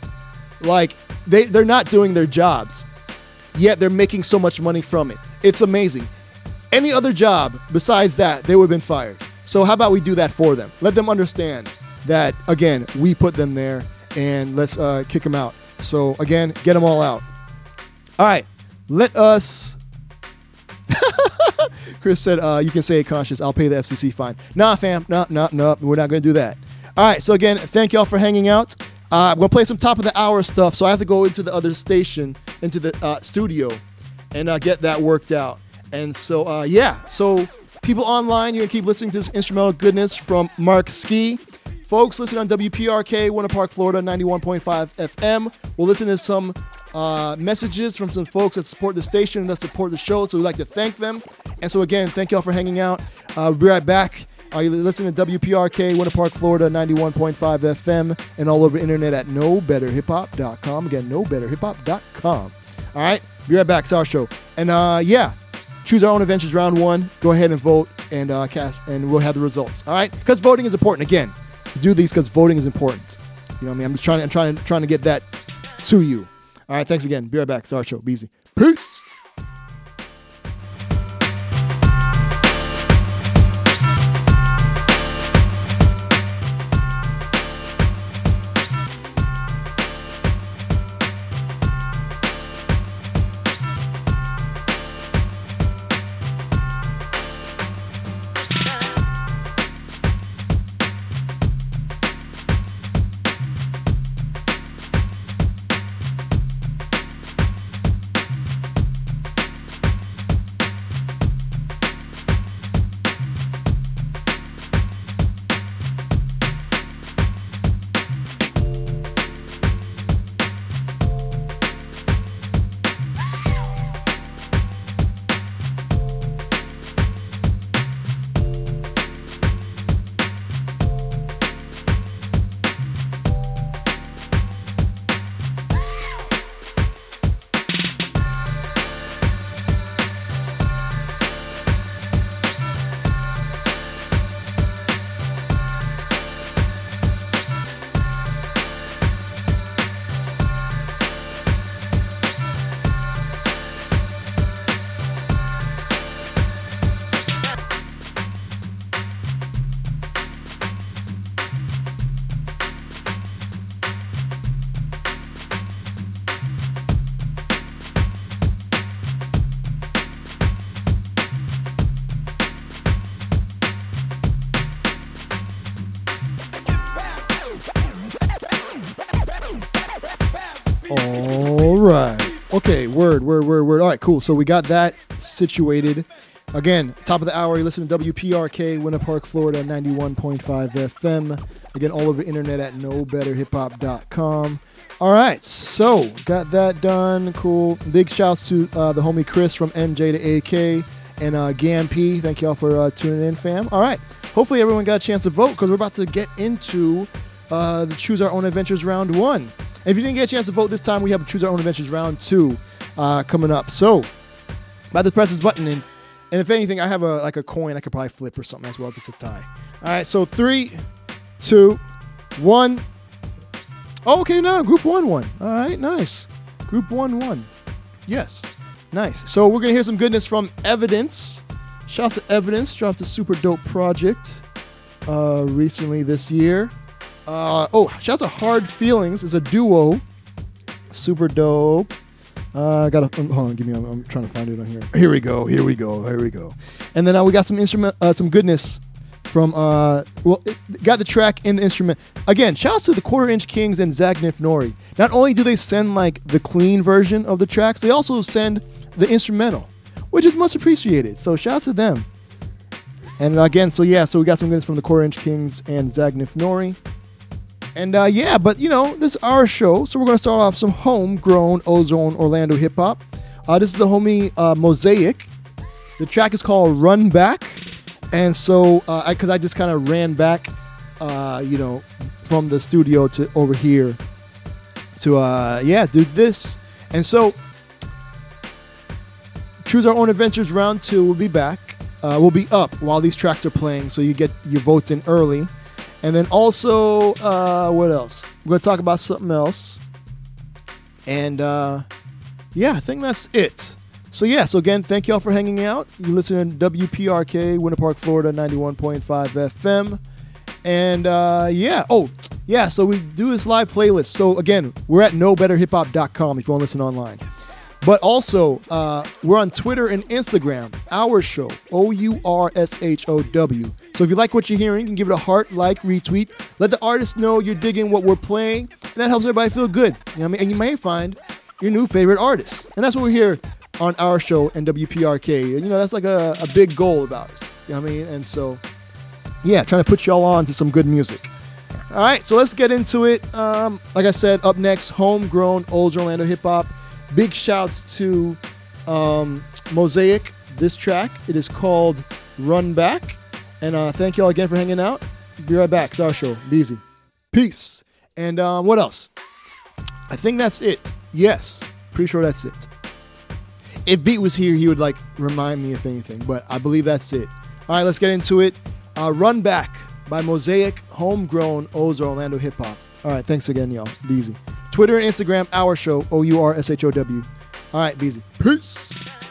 Like they they're not doing their jobs, yet they're making so much money from it. It's amazing. Any other job besides that, they would have been fired. So how about we do that for them? Let them understand that again, we put them there, and let's uh, kick them out. So again, get them all out. All right, let us. [laughs] Chris said, uh, "You can say it conshus. I'll pay the FCC fine." Nah, fam. Nah, nah, nah. We're not gonna do that. All right. So again, thank y'all for hanging out. Uh, I'm gonna play some top of the hour stuff, so I have to go into the other station, into the uh, studio, and uh, get that worked out. And so, uh, yeah. So people online, you can keep listening to this instrumental goodness from Mark Ski. Folks, listen on WPRK, Winter Park, Florida, 91.5 FM. We'll listen to some uh, messages from some folks that support the station and that support the show. So we'd like to thank them. And so, again, thank y'all for hanging out. Uh, we'll be right back. Uh, you're listening to WPRK, Winter Park, Florida, 91.5 FM, and all over the internet at knowbetterhiphop.com. Again, knowbetterhiphop.com. All right, be right back. It's our show. And uh, yeah, choose our own adventures round one. Go ahead and vote and uh, cast, and we'll have the results. All right, because voting is important. Again, do these because voting is important. You know what I mean? I'm just trying. I'm trying. Trying to get that to you. All right. Thanks again. Be right back. It's our show. Be easy. Peace. Cool. So we got that situated. Again, top of the hour, you listen to WPRK, Winter Park, Florida, 91.5 FM. Again, all over the internet at knowbetterhiphop.com. All right, so got that done. Cool. Big shouts to uh, the homie Chris from NJ to AK and uh, P. Thank y'all for uh, tuning in, fam. All right. Hopefully, everyone got a chance to vote because we're about to get into uh, the Choose Our Own Adventures round one. And if you didn't get a chance to vote this time, we have Choose Our Own Adventures round two uh, coming up. So, by the press this button, and, and if anything, I have a like a coin I could probably flip or something as well it's a tie. All right, so three, two, one. Oh, okay, now group one one. All right, nice. Group one one. Yes, nice. So we're gonna hear some goodness from Evidence. Shouts to Evidence dropped a super dope project uh, recently this year. Uh, oh, shouts to Hard Feelings is a duo. Super dope. Uh, I gotta um, hold on. Give me. I'm, I'm trying to find it on here. Here we go. Here we go. Here we go. And then uh, we got some instrument, uh, some goodness from. Uh, well, got the track in the instrument again. Shouts to the Quarter Inch Kings and Zagnif Nori. Not only do they send like the clean version of the tracks, they also send the instrumental, which is much appreciated. So shouts to them. And again, so yeah, so we got some goodness from the Quarter Inch Kings and Zagnif Nori. And uh, yeah, but you know, this is our show, so we're gonna start off some homegrown Ozone Orlando hip hop. Uh, this is the homie uh, MoZaic. The track is called "Run Back," and so uh, I, I just kind of ran back, uh, you know, from the studio to over here to uh, yeah, do this, and so choose our own adventures round two will be back. Will be up while these tracks are playing, so you get your votes in early. And then also, uh, what else? We're going to talk about something else. And uh, yeah, I think that's it. So yeah, so again, thank y'all for hanging out. You listen to WPRK, Winter Park, Florida, 91.5 FM. And uh, yeah, oh, yeah, so we do this live playlist. So again, we're at knowbetterhiphop.com if you want to listen online. But also, uh, we're on Twitter and Instagram, our show, O U R S H O W. So if you like what you're hearing, you can give it a heart, like, retweet. Let the artist know you're digging what we're playing, and that helps everybody feel good. You know what I mean? And you may find your new favorite artist. And that's what we're here on our show and WPRK. And you know, that's like a, a big goal of ours. You know what I mean? And so, yeah, trying to put y'all on to some good music. All right, so let's get into it. Um, like I said, up next, homegrown old Orlando hip hop. Big shouts to um, MoZaic. This track, it is called Run Back. And uh, thank you all again for hanging out. Be right back. It's our show. Be easy. Peace. And uh, what else? I think that's it. Yes, pretty sure that's it. if Beat was here, he would like remind me if anything. But I believe that's it. All right, let's get into it. Uh, Run Back by MoZaic, homegrown O's Orlando hip hop. All right, thanks again, y'all. Be easy. Twitter and Instagram, our show, O U R S H O W. All right, be easy. Peace.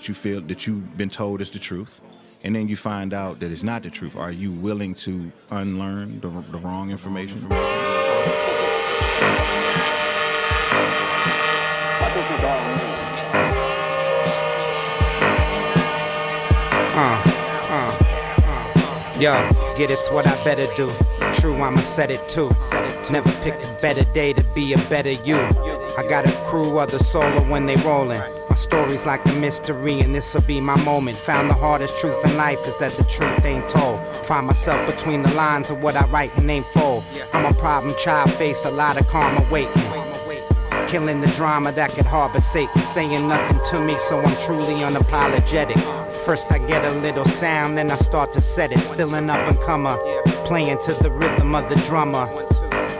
That you feel that you've been told is the truth, and then you find out that it's not the truth. Are you willing to unlearn the, the wrong information? Uh, uh, uh. Yo, get it's what I better do. True, I'ma set it too. Never picked a better day to be a better you. I got a crew of the solo when they rollin'. My story's like a mystery, and this'll be my moment. Found the hardest truth in life is that the truth ain't told. Find myself between the lines of what I write and ain't fold. I'm a problem child, face a lot of karma waiting. Killing the drama that could harbor Satan, saying nothing to me, so I'm truly unapologetic. First I get a little sound, then I start to set it. Still an up and comer, playing to the rhythm of the drummer.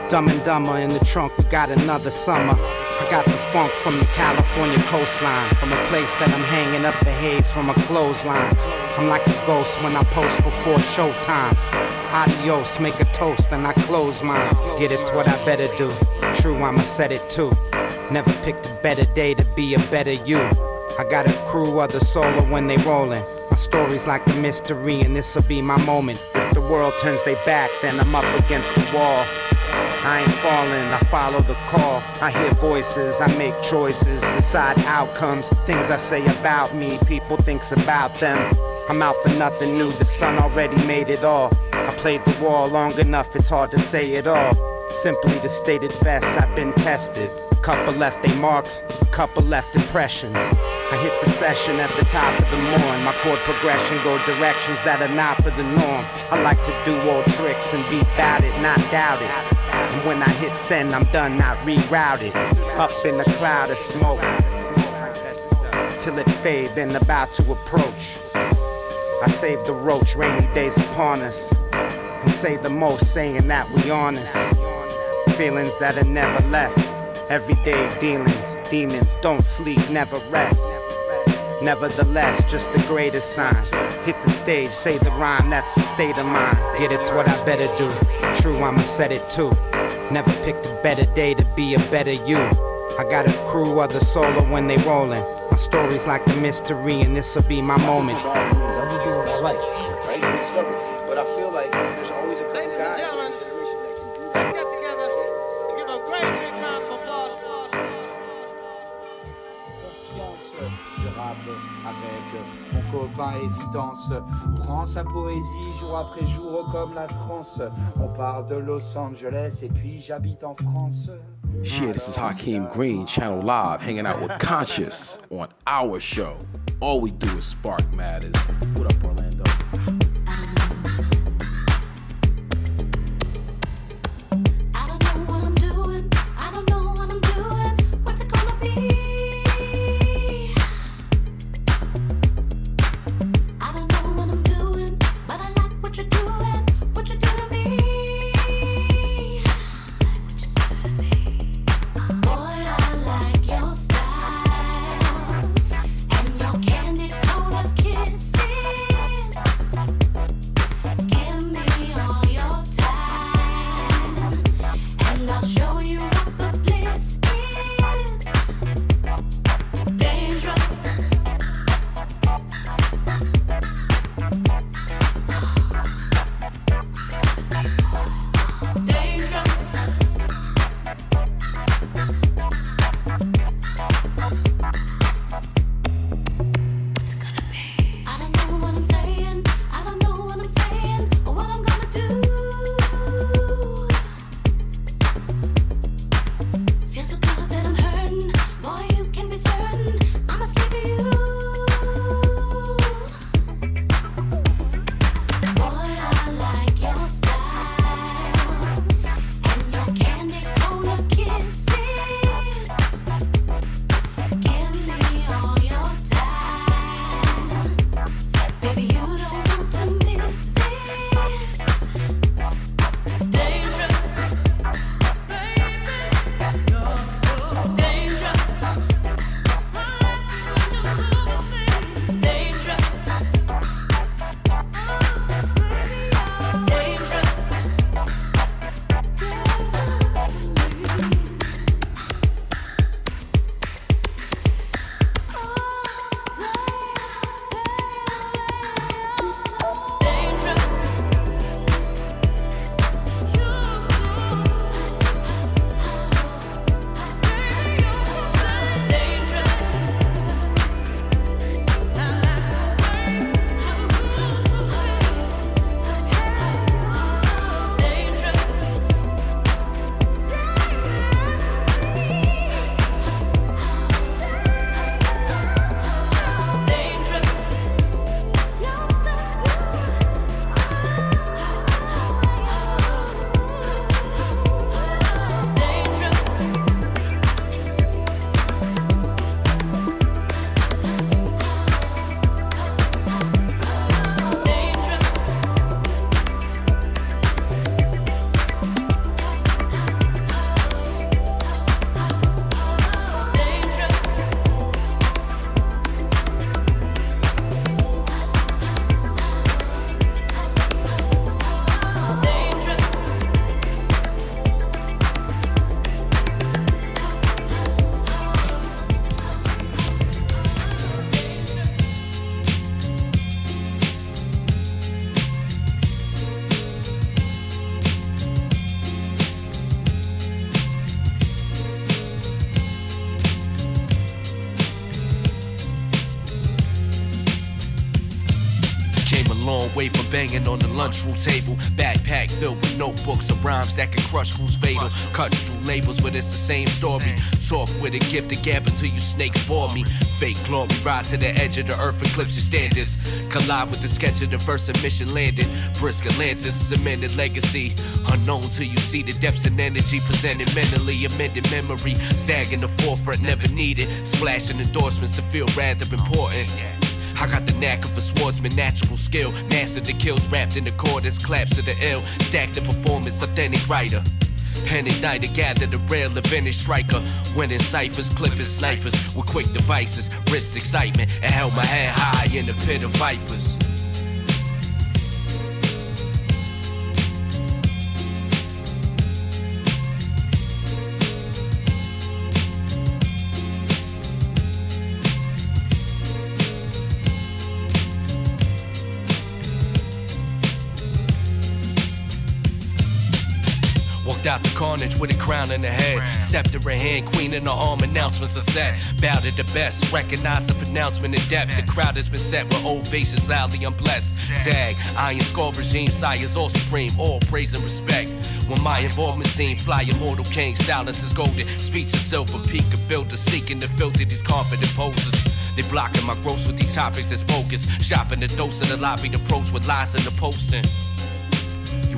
Dumb and dumber in the trunk, we got another summer. I got the funk from the California coastline, from a place that I'm hanging up the haze from a clothesline. I'm like a ghost when I post before showtime. Adios, make a toast and I close mine. Get it's what I better do. True, I'ma set it too. Never picked a better day to be a better you. I got a crew of the solo when they rollin'. My story's like a mystery, and this'll be my moment. If the world turns their back, then I'm up against the wall. I ain't falling, I follow the call. I hear voices, I make choices, decide outcomes. Things I say about me, people thinks about them. I'm out for nothing new, the sun already made it all. I played the wall long enough, it's hard to say it all. Simply to state it best, I've been tested. Couple left they marks, couple left impressions. I hit the session at the top of the morn. My chord progression go directions that are not for the norm. I like to do old tricks and be about it, not doubt it. And when I hit send, I'm done, not rerouted. Up in a cloud of smoke. Till it fade, then about to approach. I save the roach, rainy days upon us. And say the most, saying that we honest. Feelings that are never left. Everyday dealings, demons don't sleep, never rest. Nevertheless, just the greatest sign. Hit the stage, say the rhyme, that's the state of mind. Get it's what I better do. True, I'ma set it too. Never picked a better day to be a better you. I got a crew of the solo when they rollin'. My story's like a mystery, and this'll be my moment. Copain Évidence. Prends sa poésie jour après jour comme la transe. On parle de Los Angeles et puis j'habite en France. Shit, this is Hakeem Green, Channel Live, hanging out with Conscious on our show. All we do is spark matters. What up, Orlando? Banging on the lunchroom table. Backpack filled with notebooks of rhymes that can crush who's fatal. Cut through labels, but it's the same story. Talk with a gifted gap until you snakes bore me. Fake glory, rise to the edge of the earth, eclipse your standards. Collide with the sketch of the first mission landed. Brisk Atlantis, cemented legacy. Unknown till you see the depths and energy presented mentally. Amended memory, zag in the forefront, never needed. Splashing endorsements to feel rather important. I got the knack of a swordsman, natural skill. Mastered the kills, wrapped in the accordance, claps to the ill. Stacked the performance, authentic writer. Pen ignited, gather the rail, the finish striker. Winning ciphers, clipping snipers with quick devices. wrist excitement and held my head high in the pit of vipers. Crown in the head. Scepter in hand, queen in the arm, announcements are set. Bow to the best, recognize the pronouncement in depth. The crowd has been set with ovations loudly unblessed. Zag, iron skull regime, sires all supreme, all praise and respect. When my involvement seen fly immortal king, silence is golden. Speech is silver, peak of builder, seeking to filter these confident poses. They blocking my growth with these topics as focus. Shopping the dose of the lobby, the pros with lies in the posting.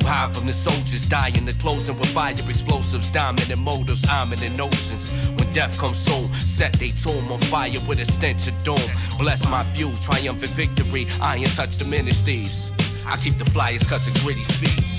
Hide from the soldiers, dying the closing with fire explosives, dominant motives, ominous notions. When death comes soon, set they tomb on fire with a stench of doom. Bless my view, triumphant victory. I ain't touch diminished thieves. I keep the flyers cuts and gritty speeds.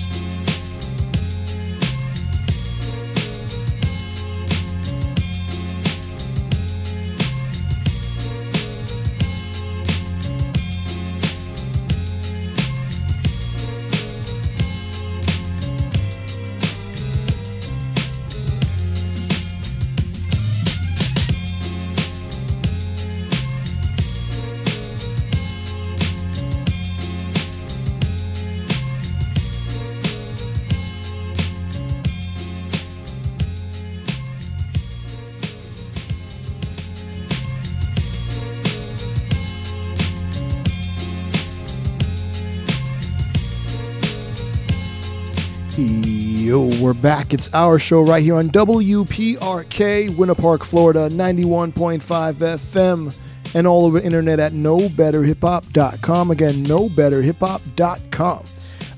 We're back. It's our show right here on WPRK, Winter Park, Florida, 91.5 FM, and all over the internet at knowbetterhiphop.com. Again, knowbetterhiphop.com. All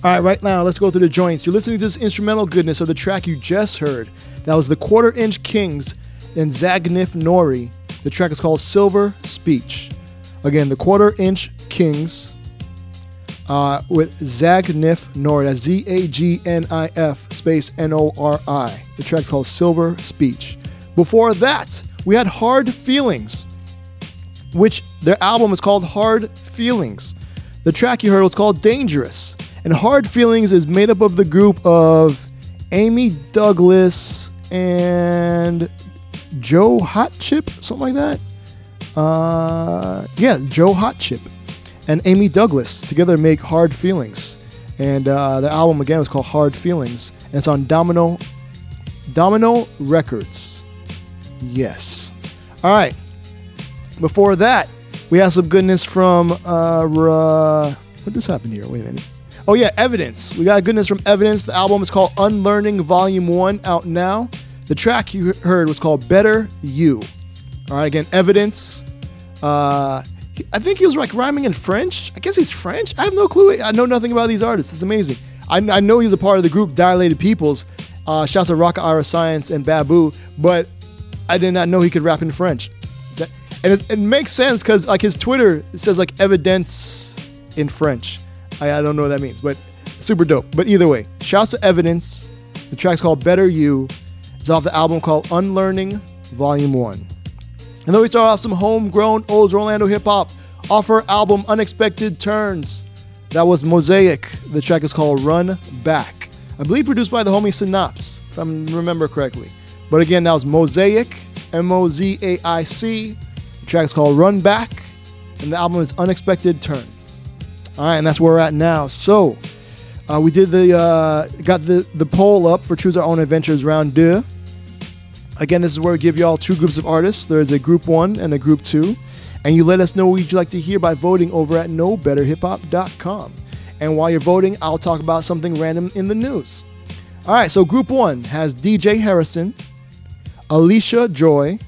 right, right now, let's go through the joints. You're listening to this instrumental goodness of the track you just heard. That was the Quarter Inch Kings and Zagnif Nori. The track is called Silver Speech. Again, the Quarter Inch Kings uh, with Zagnif Nori. Z A G N I F space N O R I. The track's called Silver Speech. Before that, we had Hard Feelings, which their album is called Hard Feelings. The track you heard was called Dangerous. And Hard Feelings is made up of the group of Amy Douglas and Joe Hot Chip, something like that. Uh, yeah, Joe Hot Chip and Amy Douglas together make Hard Feelings. And uh, the album again was called Hard Feelings, and it's on Domino Domino Records. Yes. All right. Before that, we have some goodness from uh, uh what just happened here? Wait a minute. Oh yeah, Evidence. We got goodness from Evidence. The album is called Unlearning Volume One, out now. The track you heard was called Better You. All right, again, Evidence. Uh, I think he was like rhyming in French. I guess he's French. I have no clue. I know nothing about these artists. It's amazing. I, I know he's a part of the group Dilated Peoples. Uh, shouts to Rakaa Iriscience and Babu, but I did not know he could rap in French. That, and it, it makes sense because like his Twitter says like evidence in French. I, I don't know what that means, but super dope. But either way, shouts to Evidence. The track's called Better You. It's off the album called Unlearning Volume 1. And then we start off some homegrown old Orlando hip hop off her album Unexpected Turns. That was MoZaic. The track is called Run Back. I believe produced by the homie Synops, if I remember correctly. But again, that was MoZaic, M O Z A I C. The track is called Run Back, and the album is Unexpected Turns. All right, and that's where we're at now. So, uh, we did the uh, got the the poll up for Choose Our Own Adventures Round Deux. Again, this is where we give y'all two groups of artists. There's a group one and a group two. And you let us know what you'd like to hear by voting over at knowbetterhiphop.com. And while you're voting, I'll talk about something random in the news. All right, so group one has DJ Harrison, Allysha Joy,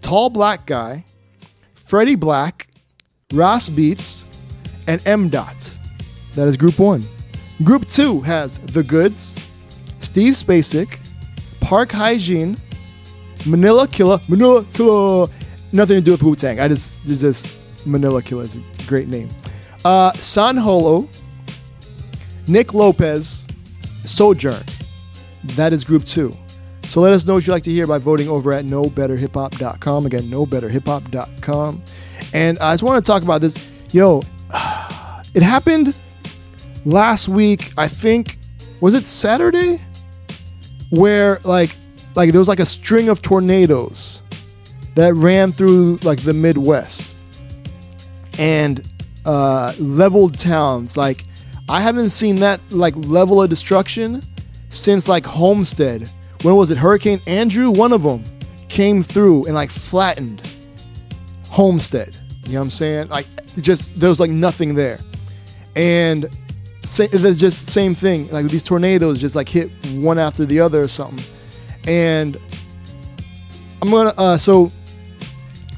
Tall Black Guy, Freddie Black, Ras Beats, and M-Dot. That is group one. Group two has The Goods, Steve Spacek, Park Hygiene, Manila Killa, Manila Killa. Nothing to do with Wu Tang. I just, just Manila Killa is a great name. Uh, San Holo, Nick Lopez, Sojourn. That is group two. So let us know what you'd like to hear by voting over at knowbetterhiphop.com. Again, knowbetterhiphop.com. And I just want to talk about this. Yo, [sighs] it happened last week, I think, was it Saturday? Where like like there was like a string of tornadoes that ran through like the Midwest and uh, leveled towns. Like I haven't seen that like level of destruction since like Homestead. When was it? Hurricane Andrew, one of them, came through and like flattened Homestead. You know what I'm saying? Like just there was like nothing there, and sa- just same thing. Like these tornadoes just like hit one after the other or something, and I'm gonna uh, so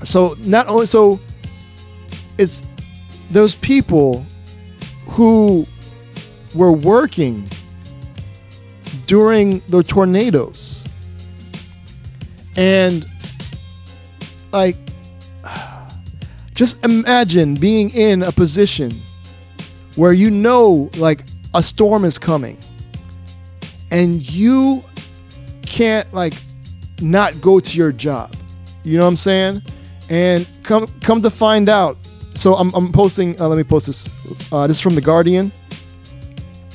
so not only so it's those people who were working during the tornadoes. And like just imagine being in a position where you know like a storm is coming. And you can't like not go to your job. You know what i'm saying? And come come to find out so i'm, I'm posting uh, let me post this uh, this is from the guardian.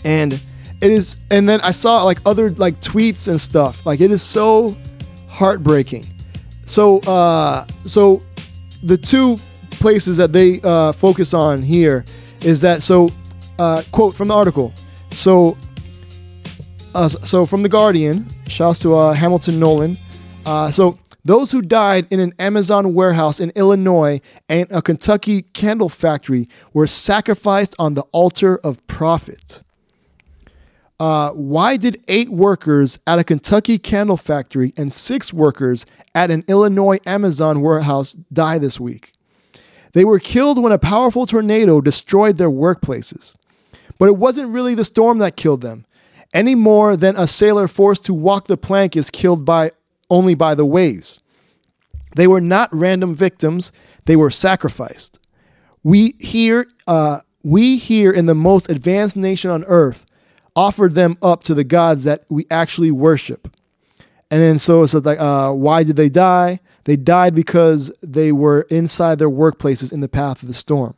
And it is and then i saw like other like tweets and stuff. Like it is so heartbreaking. So uh so the two places that they uh, focus on here is that so uh, quote from the article. So uh, so from the guardian shouts to uh, hamilton nolan uh, so those who died in an amazon warehouse in illinois and a kentucky candle factory were sacrificed on the altar of profit uh, why did eight workers at a Kentucky candle factory and six workers at an Illinois Amazon warehouse die this week? They were killed when a powerful tornado destroyed their workplaces. But it wasn't really the storm that killed them, any more than a sailor forced to walk the plank is killed by only by the waves. They were not random victims; they were sacrificed. We here, uh, we here in the most advanced nation on earth, offered them up to the gods that we actually worship. And then so it's like, uh, why did they die? They died because they were inside their workplaces in the path of the storm.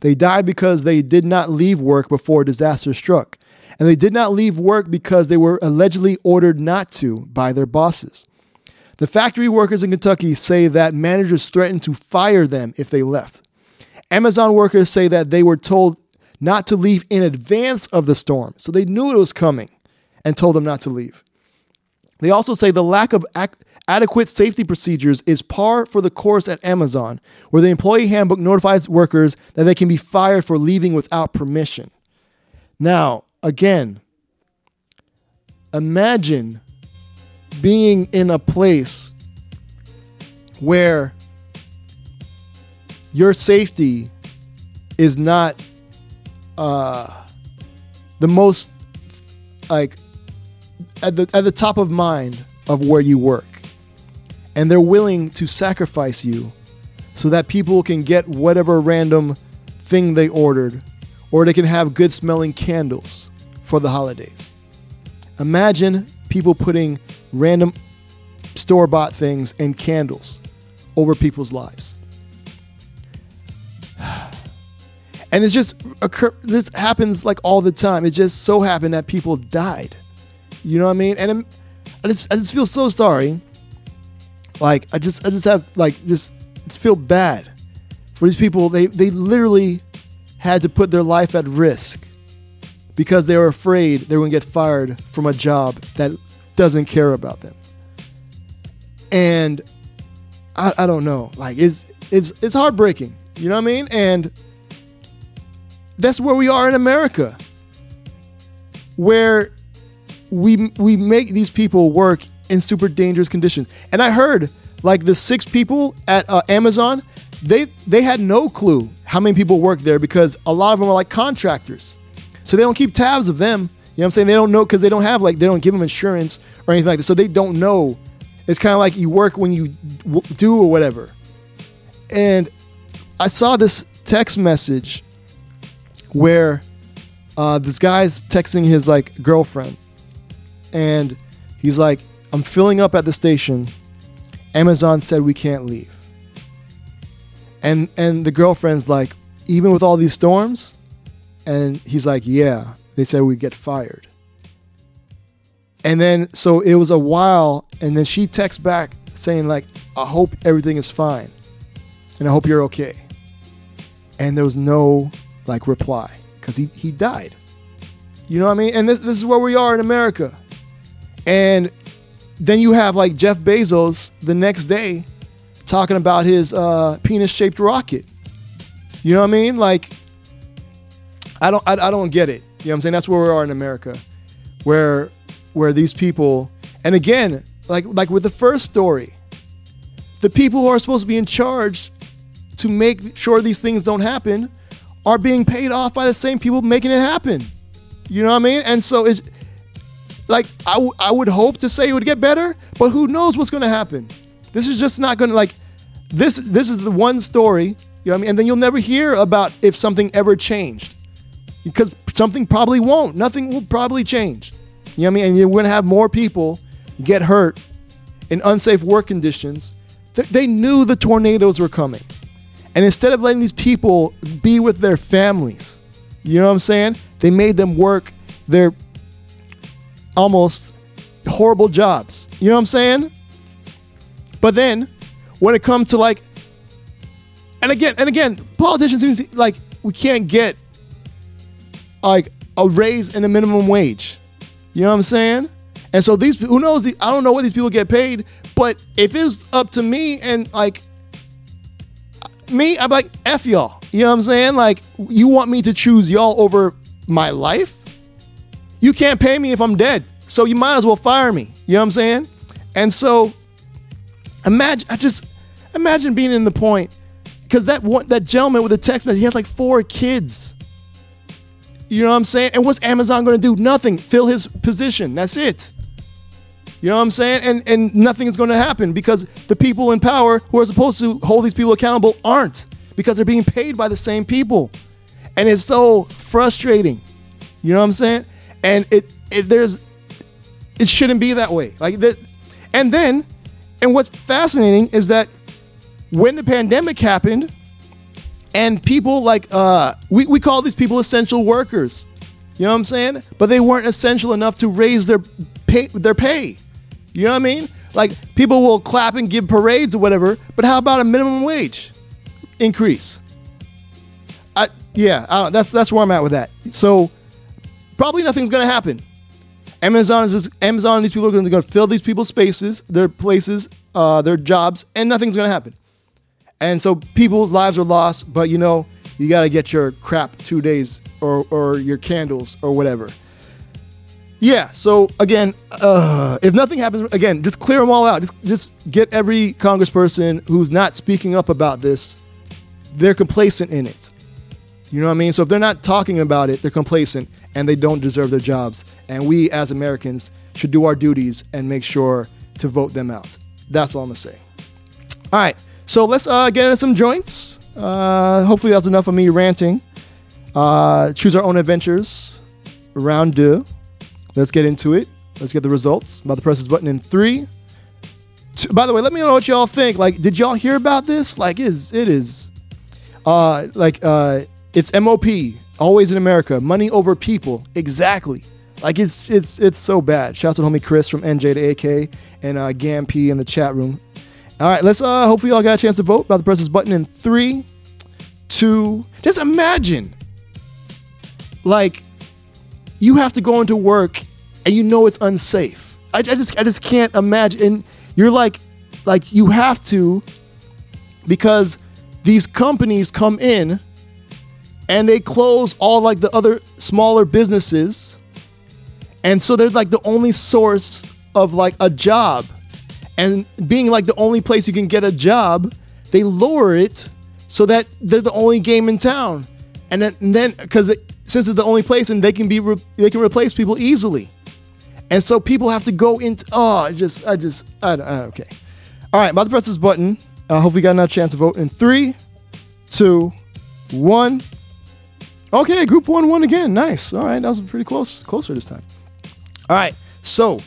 They died because they did not leave work before disaster struck. And they did not leave work because they were allegedly ordered not to by their bosses. The factory workers in Kentucky say that managers threatened to fire them if they left. Amazon workers say that they were told not to leave in advance of the storm, so they knew it was coming and told them not to leave. They also say the lack of ac- adequate safety procedures is par for the course at Amazon, where the employee handbook notifies workers that they can be fired for leaving without permission. Now, again, imagine being in a place where your safety is not uh, the most like at the at the top of mind of where you work, and they're willing to sacrifice you so that people can get whatever random thing they ordered, or they can have good smelling candles for the holidays. Imagine people putting random store bought things and candles over people's lives. [sighs] And it just occur this happens like all the time. It just so happened that people died. You know what I mean? And I'm, I just I just feel so sorry. Like I just I just have like just, just feel bad for these people. They they literally had to put their life at risk because they were afraid they were going to get fired from a job that doesn't care about them. And I, I don't know. Like it's it's it's heartbreaking. You know what I mean? And that's where we are in America, where we we make these people work in super dangerous conditions. And I heard like the six people at uh, Amazon, they they had no clue how many people work there because a lot of them are like contractors, so they don't keep tabs of them. You know what I'm saying? They don't know because they don't have like they don't give them insurance or anything like that, so they don't know. It's kind of like you work when you w- do or whatever. And I saw this text message where uh, this guy's texting his like girlfriend, and he's like, "I'm filling up at the station. Amazon said we can't leave." And and the girlfriend's like, "Even with all these storms," and he's like, "Yeah, they said we get fired." And then so it was a while, and then she texts back saying like, "I hope everything is fine, and I hope you're okay." And there was no like reply because he he died. You know what I mean? And this this is where we are in America. And then you have like Jeff Bezos the next day talking about his uh, penis shaped rocket. You know what I mean? Like, I don't I, I don't get it. You know what I'm saying? That's where we are in America, where where these people and again like like with the first story, the people who are supposed to be in charge to make sure these things don't happen are being paid off by the same people making it happen. You know what I mean? And so it's like I, w- I would hope to say it would get better, but who knows what's going to happen? This is just not going to like this. This is the one story, you know what I mean? And then you'll never hear about if something ever changed because something probably won't. Nothing will probably change. You know what I mean? And you're going to have more people get hurt in unsafe work conditions. They knew the tornadoes were coming. And instead of letting these people be with their families, you know what I'm saying? They made them work their almost horrible jobs. You know what I'm saying? But then when it comes to like and again and again, politicians like we can't get like a raise in the minimum wage. You know what I'm saying? And so these who knows I don't know what these people get paid, but if it's up to me and like me, I'm like, F y'all. You know what I'm saying? Like, you want me to choose y'all over my life? You can't pay me if I'm dead. So you might as well fire me. You know what I'm saying? And so imagine I just imagine being in the point because that one that gentleman with the text message, he had like four kids. You know what I'm saying? And what's Amazon gonna do? Nothing. Fill his position. That's it. You know what I'm saying? And and nothing is going to happen because the people in power who are supposed to hold these people accountable aren't because they're being paid by the same people. And it's so frustrating. You know what I'm saying? And it, it there's it shouldn't be that way. Like that and then and what's fascinating is that when the pandemic happened and people like uh we, we call these people essential workers. You know what I'm saying? But they weren't essential enough to raise their pay their pay. You know what I mean? Like people will clap and give parades or whatever, but how about a minimum wage increase? I yeah, I that's that's where I'm at with that. So probably nothing's gonna happen. Amazon is just, Amazon and these people are gonna, gonna fill these people's spaces, their places, uh, their jobs, and nothing's gonna happen. And so people's lives are lost, but you know, you gotta get your crap two days or or your candles or whatever. Yeah. So again, uh, if nothing happens, again, just clear them all out. Just just get every congressperson who's not speaking up about this. They're complacent in it. You know what I mean? So if they're not talking about it, they're complacent and they don't deserve their jobs. And we as Americans should do our duties and make sure to vote them out. That's all I'm gonna say. All right. So let's uh, get into some joints. Uh, hopefully that's enough of me ranting. Uh, choose our own adventures. Round two. Let's get into it. Let's get the results. About to press this button in three. Two, by the way, let me know what y'all think. Like, did y'all hear about this? Like, it is it is, uh, like uh, it's MOP. Always in America. Money over people. Exactly. Like it's it's it's so bad. Shout out to homie Chris from NJ to AK and uh, Gam P in the chat room. All right, let's uh hopefully y'all got a chance to vote. About to press this button in three, two. Just imagine, like, you have to go into work and you know it's unsafe. I, I just I just can't imagine. And you're like, like you have to, because these companies come in and they close all like the other smaller businesses. And so they're like the only source of like a job. And being like the only place you can get a job, they lower it so that they're the only game in town. And then, then because since they're the only place and they can be re- they can replace people easily. And so people have to go into oh, I just I just I, I okay. All right, about to press this button. I hope we got another chance to vote in three, two, one. Okay, group one won again. Nice. All right, that was pretty close, closer this time. All right, so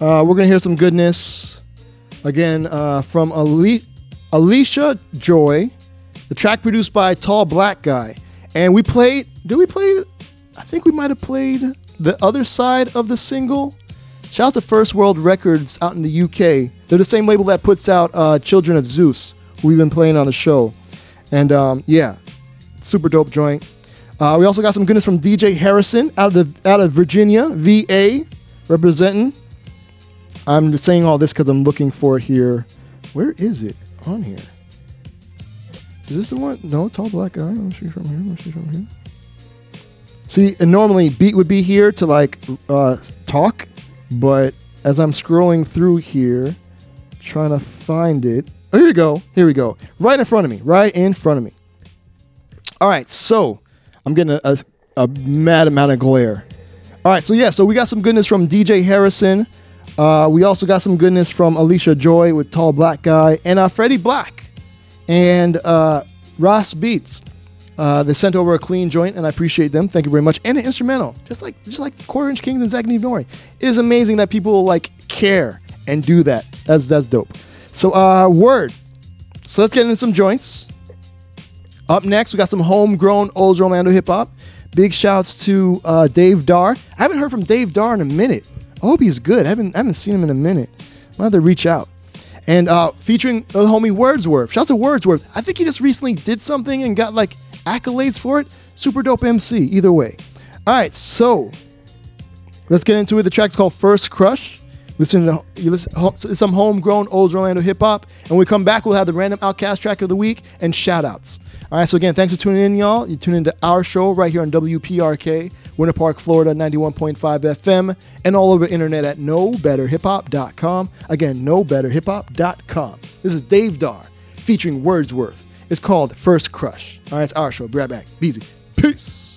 uh, we're gonna hear some goodness again uh, from Ali- Allysha Joy, the track produced by Tall Black Guy, and we played. Did we play? I think we might have played the other side of the single. Shout out to First World Records out in the UK. They're the same label that puts out uh, Children of Zeus, who we've been playing on the show. And um, yeah, super dope joint. Uh, we also got some goodness from DJ Harrison out of the out of Virginia, VA, representing. I'm saying all this because I'm looking for it here. Where is it on here? Is this the one? No, tall black guy. Me see from here. See from here. See, and normally beat would be here to like uh, talk, but as I'm scrolling through here, trying to find it. Oh, here we go. Here we go. Right in front of me. Right in front of me. All right, so I'm getting a, a, a mad amount of glare. All right, so yeah, so we got some goodness from DJ Harrison. Uh, we also got some goodness from Allysha Joy with Tall Black Guy and uh, Freddie Black and uh, Ras Beats. Uh, they sent over a clean joint, and I appreciate them. Thank you very much. And an instrumental, just like just like Quarter Inch Kings and Zach Nori. It is amazing that people like care and do that. That's that's dope. So uh, word. So let's get into some joints. Up next, we got some homegrown old Orlando hip hop. Big shouts to uh, Dave Dar. I haven't heard from Dave Dar in a minute. He's good. I haven't, I haven't seen him in a minute. I'll have to reach out. And uh, featuring the homie Wordsworth. Shout out to Wordsworth. I think he just recently did something and got like accolades for it. Super dope MC, either way. All right, so let's get into it. The track's called First Crush. Listen to you listen some homegrown old Orlando hip hop. And when we come back, we'll have the random OutKast track of the week and shout outs. All right, so again, thanks for tuning in, y'all. You tune into our show right here on WPRK, Winter Park, Florida, 91.5 FM, and all over the internet at knowbetterhiphop.com. Again, knowbetterhiphop.com. This is Dave Dar featuring Wordsworth. It's called First Crush. All right, it's our show. Be right back. Be easy. Peace.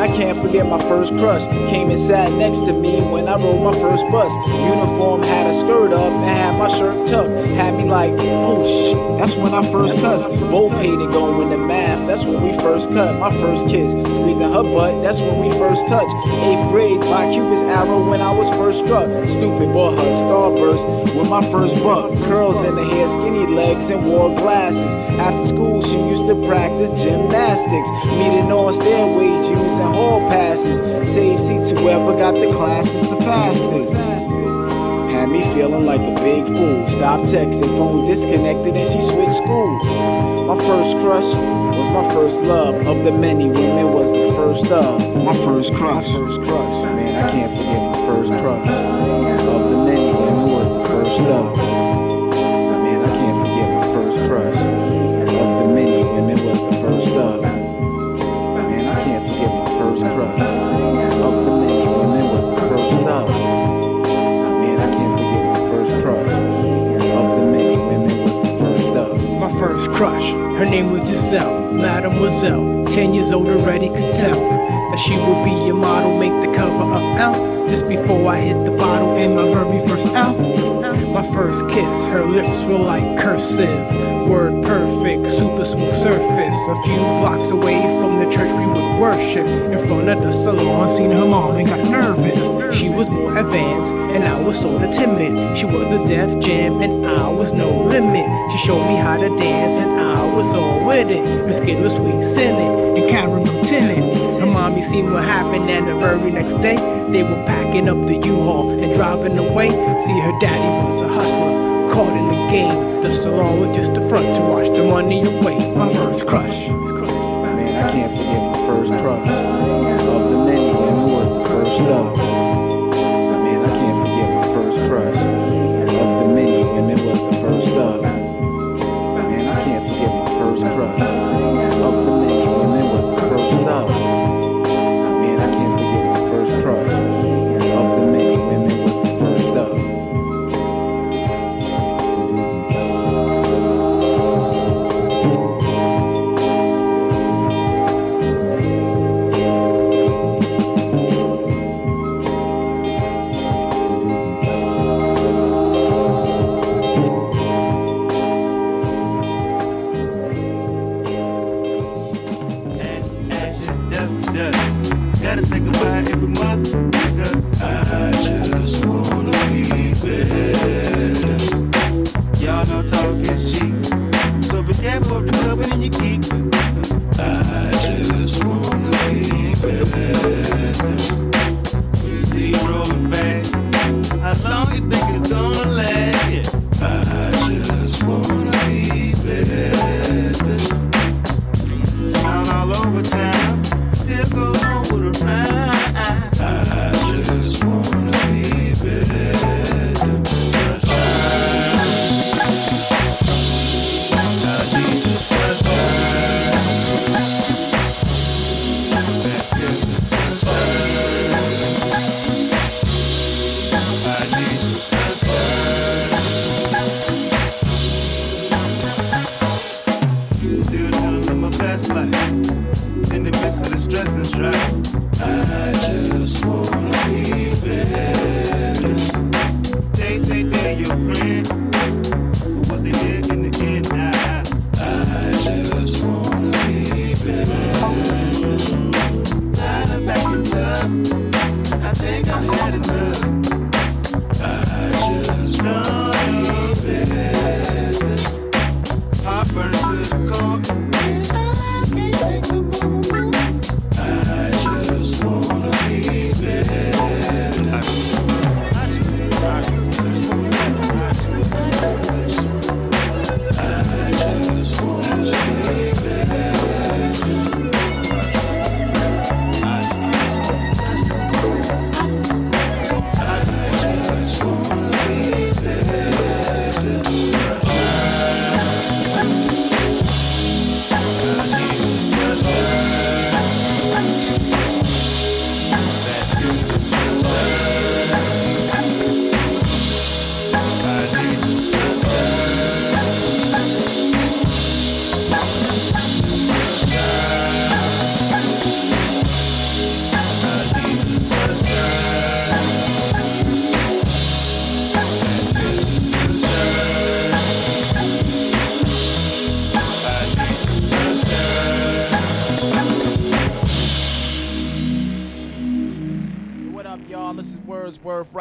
I can't forget my first crush. Came and sat next to me when I rode my first bus. Uniform had a skirt up and had my shirt tucked. Had me like, oh shit, that's when I first cussed. Both hated going to math, that's when we first cut. My first kiss, squeezing her butt, that's when we first touched. Eighth grade, my Cupid's arrow when I was first struck. Stupid bought her starburst with my first buck. Curls in the hair, skinny legs, and wore glasses. After school, she used to practice gymnastics. Meeting on stairways, using hall passes. Save seats, whoever got the classes the fastest. Had me feeling like a big fool. Stop texting, phone disconnected, and she switched schools. My first crush was my first love. Of the many women, was the first of my first crush. Man, I can't forget my first crush. Of the many women, was the first love. Man, I can't forget my first crush. Of the many women, was the first love. Man, I can't forget my first crush. Of the many women, was the first love. Man, I can't forget my first crush. Of the many women, was the first love. My first crush, her name was Giselle, Mademoiselle. Ten years old already could tell that she would be a model, make the cover of L. Just before I hit the bottle in my very first L. My first kiss, her lips were like cursive. Word perfect, super smooth surface. A few blocks away from the church we would worship. In front of the salon, seen her mom and got nervous. She was more advanced, and I was sorta timid. She was a Def Jam, and I was no limit. She showed me how to dance, and I was all with it. And Skittles, we sent it, and caramel tinted. Her mommy seen what happened, and the very next day, they were packing up the U-Haul and driving away. See, her daddy was a hustler, caught in the game. The salon was just a front to wash the money away. My first crush. Man, I can't forget my first crush. Of the many, and who was the first love?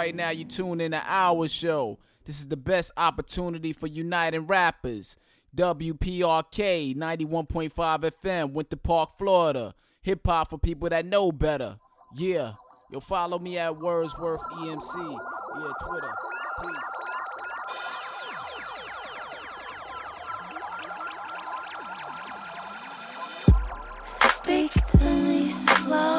Right now, you tune in to our show. This is the best opportunity for uniting rappers. WPRK 91.5 FM, Winter Park, Florida. Hip hop for people that know better. Yeah. You'll follow me at Wordsworth EMC. Yeah, Twitter. Peace. Speak to me slow.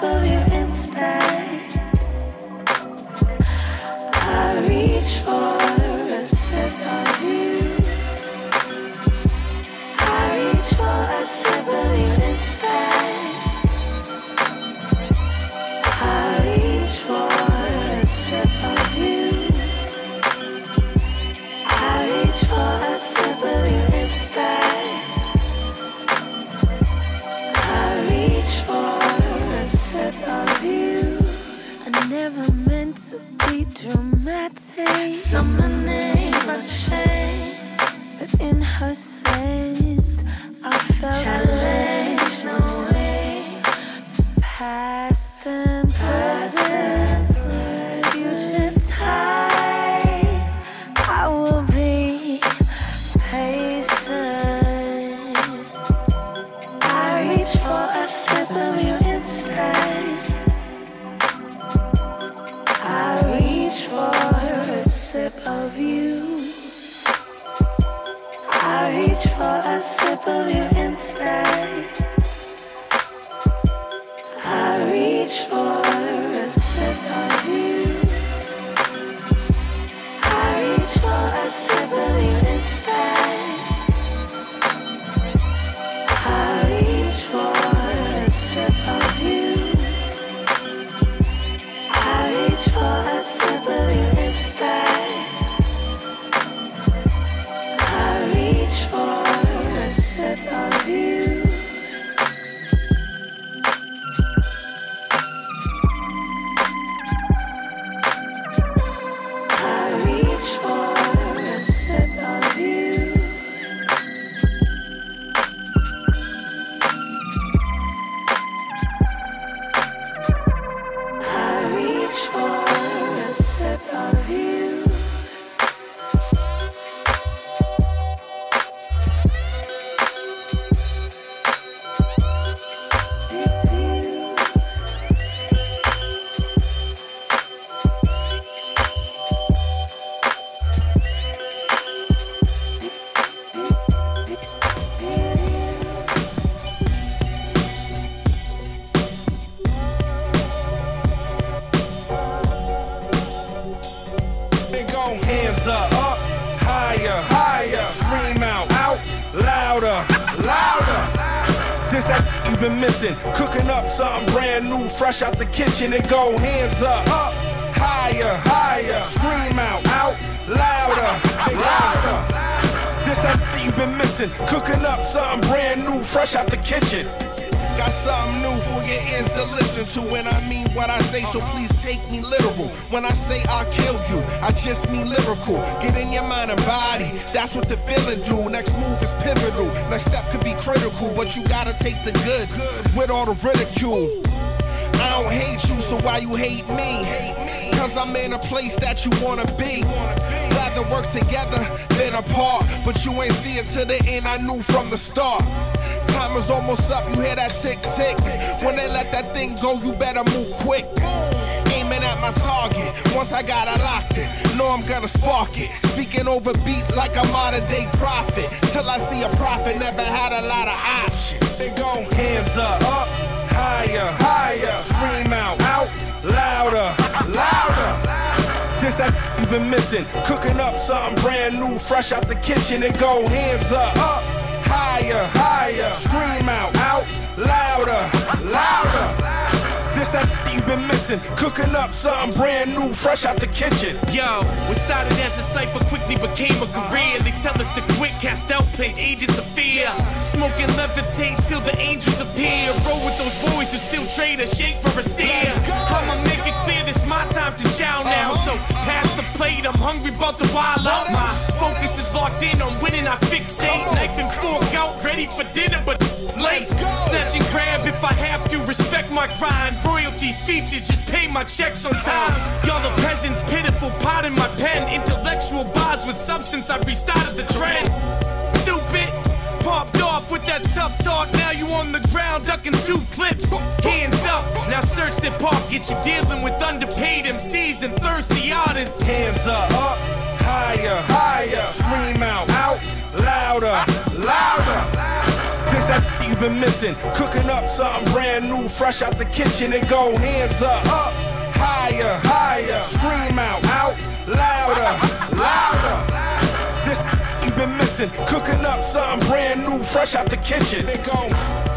believe. Missing. Cooking up something brand new, fresh out the kitchen. It go hands up, up, higher, higher. Scream out, out, louder, louder. This that you've been missing. Cooking up something brand new, fresh out the kitchen. Got something new for your ears to listen to, and I mean what I say, so please take me literal. When I say I'll kill you, I just mean lyrical. Get in your mind and body, that's what the feeling do. Next move is pivotal, next step could be critical, but you gotta take the good with all the ridicule. I don't hate you, so why you hate me? Cause I'm in a place that you wanna be. Rather work together than apart, but you ain't see it to the end. I knew from the start. Time is almost up, you hear that tick tick. When they let that thing go, you better move quick. Aiming at my target, once I got it locked in, know I'm gonna spark it. Speaking over beats like a modern day prophet. Till I see a prophet, never had a lot of options. They go hands up, up, higher, higher. Scream out, out, louder, louder. This that been missing. Cooking up something brand new, fresh out the kitchen. It go hands up, up, higher, higher. Scream out, out, louder, louder. You've been missing. Cooking up something brand new, fresh out the kitchen. Yo, what started as a cipher quickly became a career. They tell us to quit, cast out, plant agents of fear. Smoke and levitate till the angels appear. Roll with those boys who still trade a shake for a steer. I'ma make it clear this my time to chow now. Uh-huh. So pass the plate, I'm hungry, about to wild out. My focus is locked in on winning, I fixate. Knife and fork out, ready for dinner, but late. Snatch and grab if I have to, respect my grind. Royalties, features, just pay my checks on time. Y'all the peasants, pitiful, pot in my pen. Intellectual bars with substance, I restarted the trend. Stupid. Popped off with that tough talk. Now you on the ground ducking two clips. Hands up. Now search the pocket. You dealing with underpaid MCs and thirsty artists. Hands up, up, higher, higher. Scream out, out, louder, louder. That you've been missing. Cooking up something brand new, fresh out the kitchen. It go hands up, up, higher, higher. Scream out, out, louder, louder. This you've been missing. Cooking up something brand new, fresh out the kitchen. It go.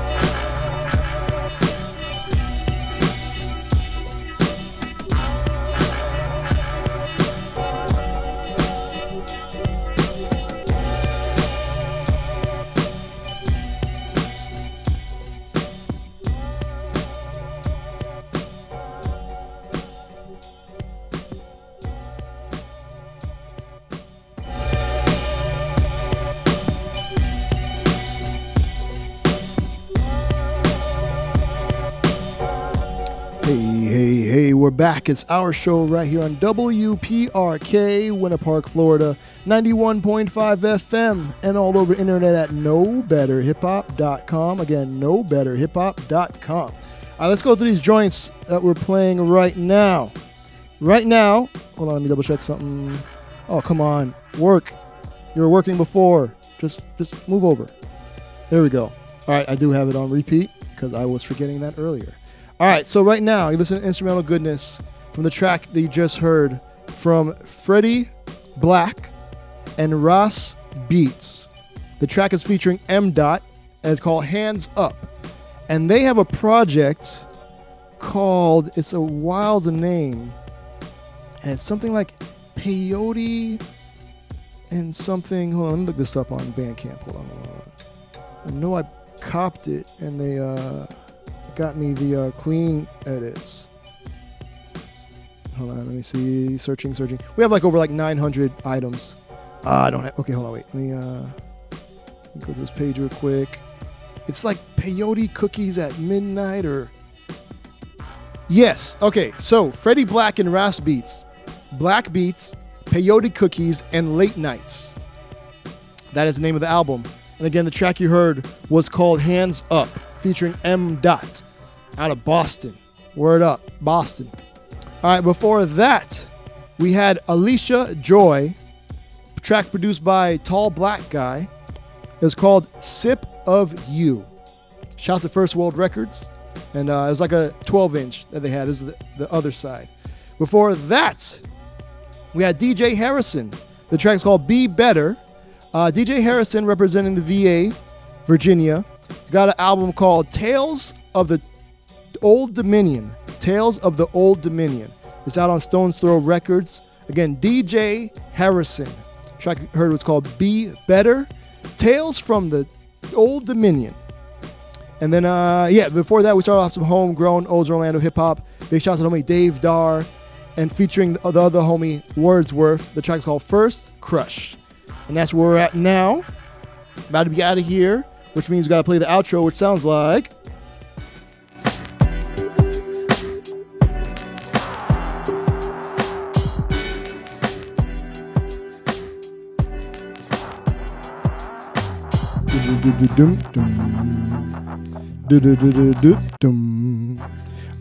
Back. It's our show right here on WPRK, Winter Park, Florida, 91.5 FM, and all over internet at knowbetterhiphop.com. Again, knowbetterhiphop.com. All right, let's go through these joints that we're playing right now. Right now, hold on, let me double check something. Oh, come on, work. You were working before. Just, just move over. There we go. All right, I do have it on repeat because I was forgetting that earlier. All right, so right now you listen to instrumental goodness from the track that you just heard from Freddie Black and Ras Beats. The track is featuring M-Dot and it's called Hands Up. And they have a project called it's a wild name. And it's something like Peyote and something. Hold on, let me look this up on Bandcamp. Hold on, hold on. I know I copped it and they uh got me the uh, clean edits. Hold on, let me see. Searching, searching. We have like over like 900 items. Uh, I don't have. Okay, hold on, wait. Let me uh, go to this page real quick. It's like peyote cookies at midnight, or yes. Okay, so Freddie Black and Ras Beats, Black Beats, peyote cookies, and late nights. That is the name of the album. And again, the track you heard was called Hands Up, featuring M-Dot out of Boston. Word up, Boston. All right, before that, we had Allysha Joy, track produced by Tall Black Guy. It was called Sip of You. Shout to First World Records. And uh, it was like a 12 inch that they had. This is the, the other side. Before that, we had DJ Harrison. The track's called Be Better. Uh, DJ Harrison, representing the VA, Virginia, got an album called Tales of the Old Dominion. Tales of the Old Dominion. It's out on Stone's Throw Records. Again, DJ Harrison. Track you heard was called Be Better. Tales from the Old Dominion. And then, uh, yeah, before that, we started off some homegrown Old Orlando hip hop. Big shout out to the homie Dave Dar and featuring the other homie Wordsworth. The track's called First Crush. And that's where we're at now. About to be out of here, which means we got to play the outro, which sounds like.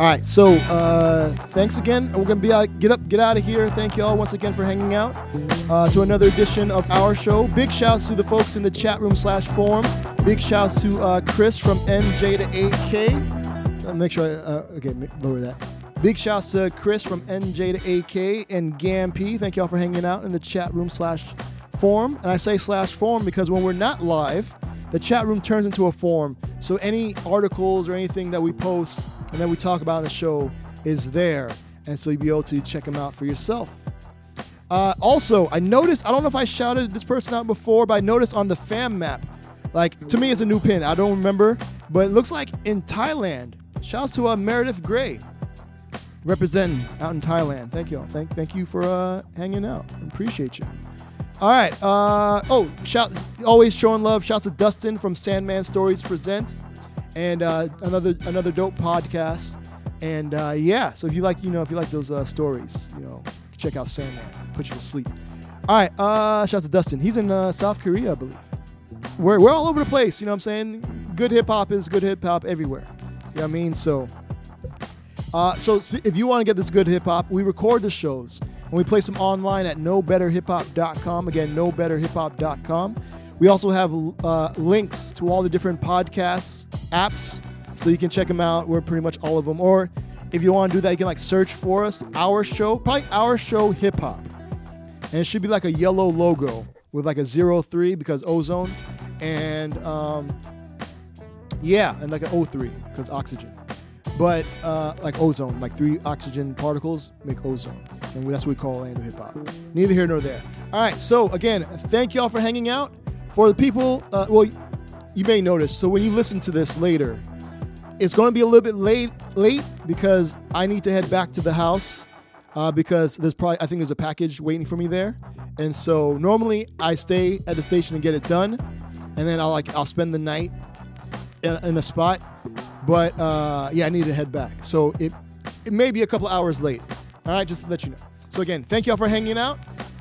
All right, so uh, thanks again. We're gonna be out, get up, get out of here. Thank you all once again for hanging out uh, to another edition of our show. Big shouts to the folks in the chat room slash forum. Big shouts to uh, Chris from NJ to 8K. Uh, make sure I uh, okay lower that. Big shouts to Chris from NJ to AK and Gampy. Thank y'all for hanging out in the chat room slash forum. And I say slash forum because when we're not live, the chat room turns into a forum. So any articles or anything that we post and that we talk about in the show is there. And so you'll be able to check them out for yourself. Uh, also, I noticed, I don't know if I shouted this person out before, but I noticed on the fam map, like to me it's a new pin. I don't remember, but it looks like in Thailand. Shouts to uh, Meredith Gray, representing out in Thailand. Thank you all. Thank, thank you for uh, hanging out. Appreciate you. All right. Uh, oh, shout! Always showing love. Shouts to Dustin from Sandman Stories Presents, and uh, another another dope podcast. And uh, yeah, so if you like, you know, if you like those uh, stories, you know, check out Sandman. Put you to sleep. All right. Uh, shout out to Dustin. He's in uh, South Korea, I believe. We're we're all over the place. You know what I'm saying? Good hip hop is good hip hop everywhere. You know what I mean? So. Uh, so if you want to get this good hip hop, we record the shows and we place them online at knowbetterhiphop.com. Again, knowbetterhiphop.com. We also have uh, links to all the different podcasts, apps, so you can check them out. We're pretty much all of them. Or if you want to do that, you can like search for us, our show, probably our show hip hop. And it should be like a yellow logo with like a zero three because ozone. And um, yeah, and like an O3 because oxygen. But uh, like ozone, like three oxygen particles make ozone. And that's what we call Orlando hip hop. Neither here nor there. All right, so again, thank y'all for hanging out. For the people, uh, well, you may notice, so when you listen to this later, it's going to be a little bit late, late because I need to head back to the house uh, because there's probably I think there's a package waiting for me there, and so normally I stay at the station and get it done, and then I'll like I'll spend the night in, in a spot, but uh, yeah, I need to head back. So it it may be a couple hours late. All right, just to let you know. So again, thank y'all for hanging out.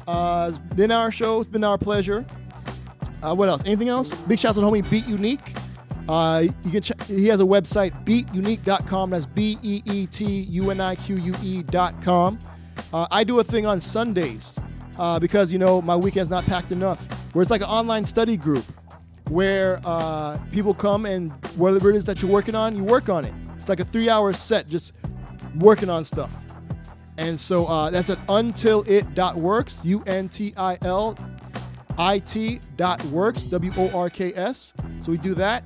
Uh, it's been our show. It's been our pleasure. Uh, what else? Anything else? Big shouts to homie Beet Unique. Uh, you can check, he has a website, beetunique.com. That's B E E T U N I Q U E.com. Uh, I do a thing on Sundays uh, because, you know, my weekend's not packed enough, where it's like an online study group where uh, people come and whatever it is that you're working on, you work on it. It's like a three hour set just working on stuff. And so uh, that's at untilit.works, U N T I L I T dot works, W O R K S. So we do that.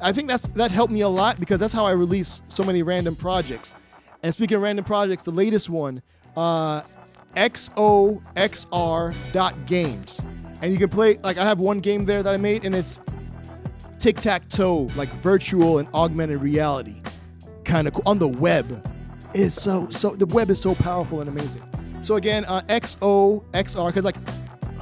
I think that's that helped me a lot because that's how I release so many random projects. And speaking of random projects, the latest one, uh, XOXR.games. And you can play, like, I have one game there that I made, and it's tic tac toe, like virtual and augmented reality. Kind of cool. On the web. It's so, so, the web is so powerful and amazing. So again, uh, XOXR, because like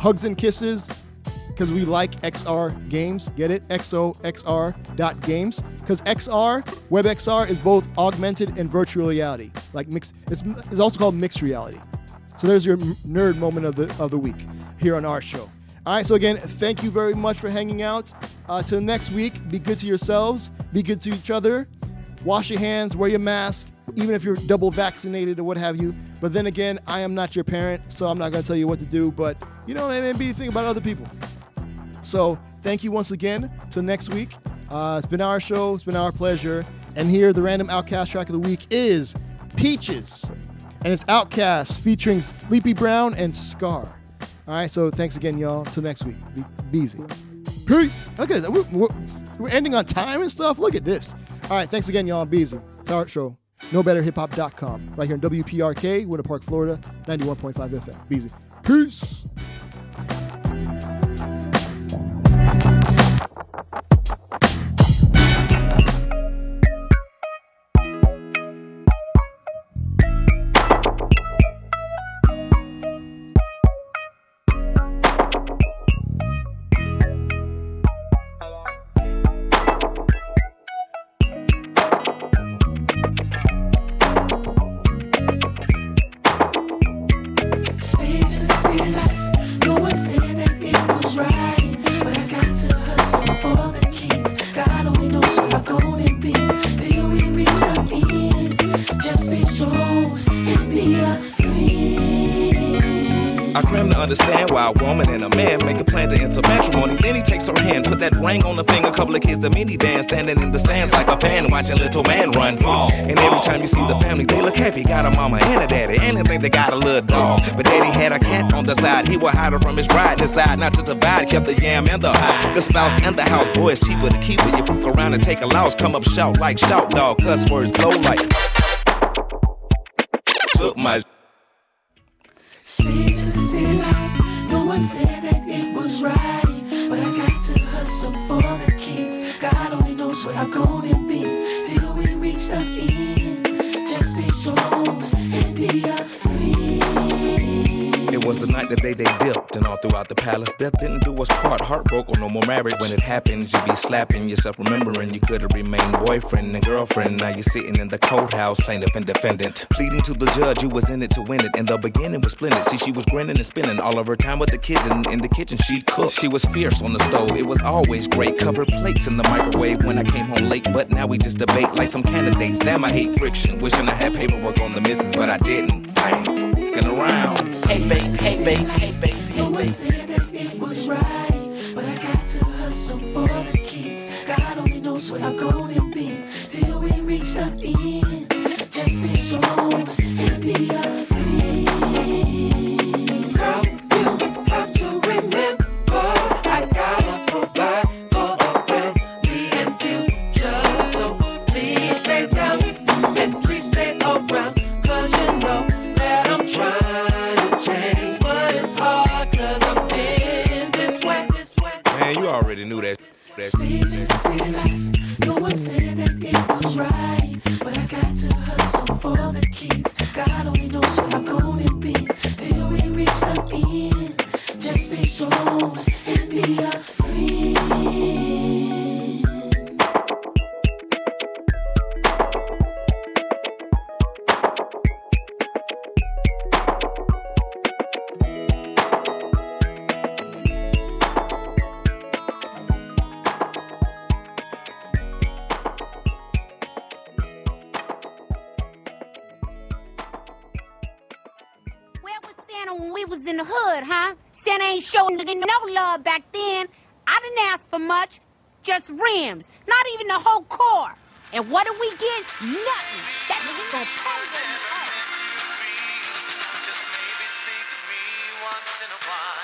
hugs and kisses, because we like XR games. Get it? XOXR.games. Because XR, WebXR, is both augmented and virtual reality. Like mixed, it's, it's also called mixed reality. So there's your nerd moment of the of the week here on our show. All right. So again, thank you very much for hanging out. Uh, till next week, be good to yourselves. Be good to each other. Wash your hands. Wear your mask. Even if you're double vaccinated or what have you. But then again, I am not your parent, so I'm not going to tell you what to do. But you know, maybe think about other people. So thank you once again. Till next week. Uh, it's been our show. It's been our pleasure. And here, the random OutKast track of the week is Peaches. And it's OutKast featuring Sleepy Brown and Scar. All right, so thanks again, y'all. Till next week. Be, be easy. Peace. Look at this. We're, we're, we're ending on time and stuff. Look at this. All right, thanks again, y'all. Be easy. It's our show. knowbetterhiphop.com. Right here in WPRK, Winter Park, Florida, 91.5 FM. Be easy. Peace. Understand why a woman and a man make a plan to enter matrimony. Then he takes her hand, put that ring on the finger. Couple of kids, the minivan, standing in the stands like a fan, watching little man run. And every time you see the family, they look happy. Got a mama and a daddy, and they think they got a little dog. But daddy had a cat on the side. He would hide her from his bride. Decide not to divide, kept the yam and the high. The spouse and the house, boy, it's cheaper to keep it. You fuck around and take a loss, come up shout like shout dog. Cuss words flow like. Took my. One said that it was right, but I got to hustle for the kids. God only knows where I'm gonna be till we reach the end. Just stay strong Was the night that they they dipped, and all throughout the palace, death didn't do us part. Heartbroken, no more marriage. When it happens, you be slapping yourself, remembering you could have remained boyfriend and girlfriend. Now you're sitting in the courthouse, plaintiff and defendant, pleading to the judge you was in it to win it. In the beginning was splendid. See, she was grinning and spinning all of her time with the kids, and in the kitchen she'd cook. She was fierce on the stove. It was always great. Covered plates in the microwave when I came home late, but now we just debate like some candidates. Damn, I hate friction. Wishing I had paperwork on the missus, but I didn't. Looking around. Hey, babe, hey, baby. hey, babe. No one said that it was right, but I got to hustle for the kids. God only knows where I'm gonna be till we reach the end. Just stay strong and be a Back then, I didn't ask for much, just rims, not even the whole car. And what did we get? Nothing. That gonna pay. Just maybe think of me once in a while.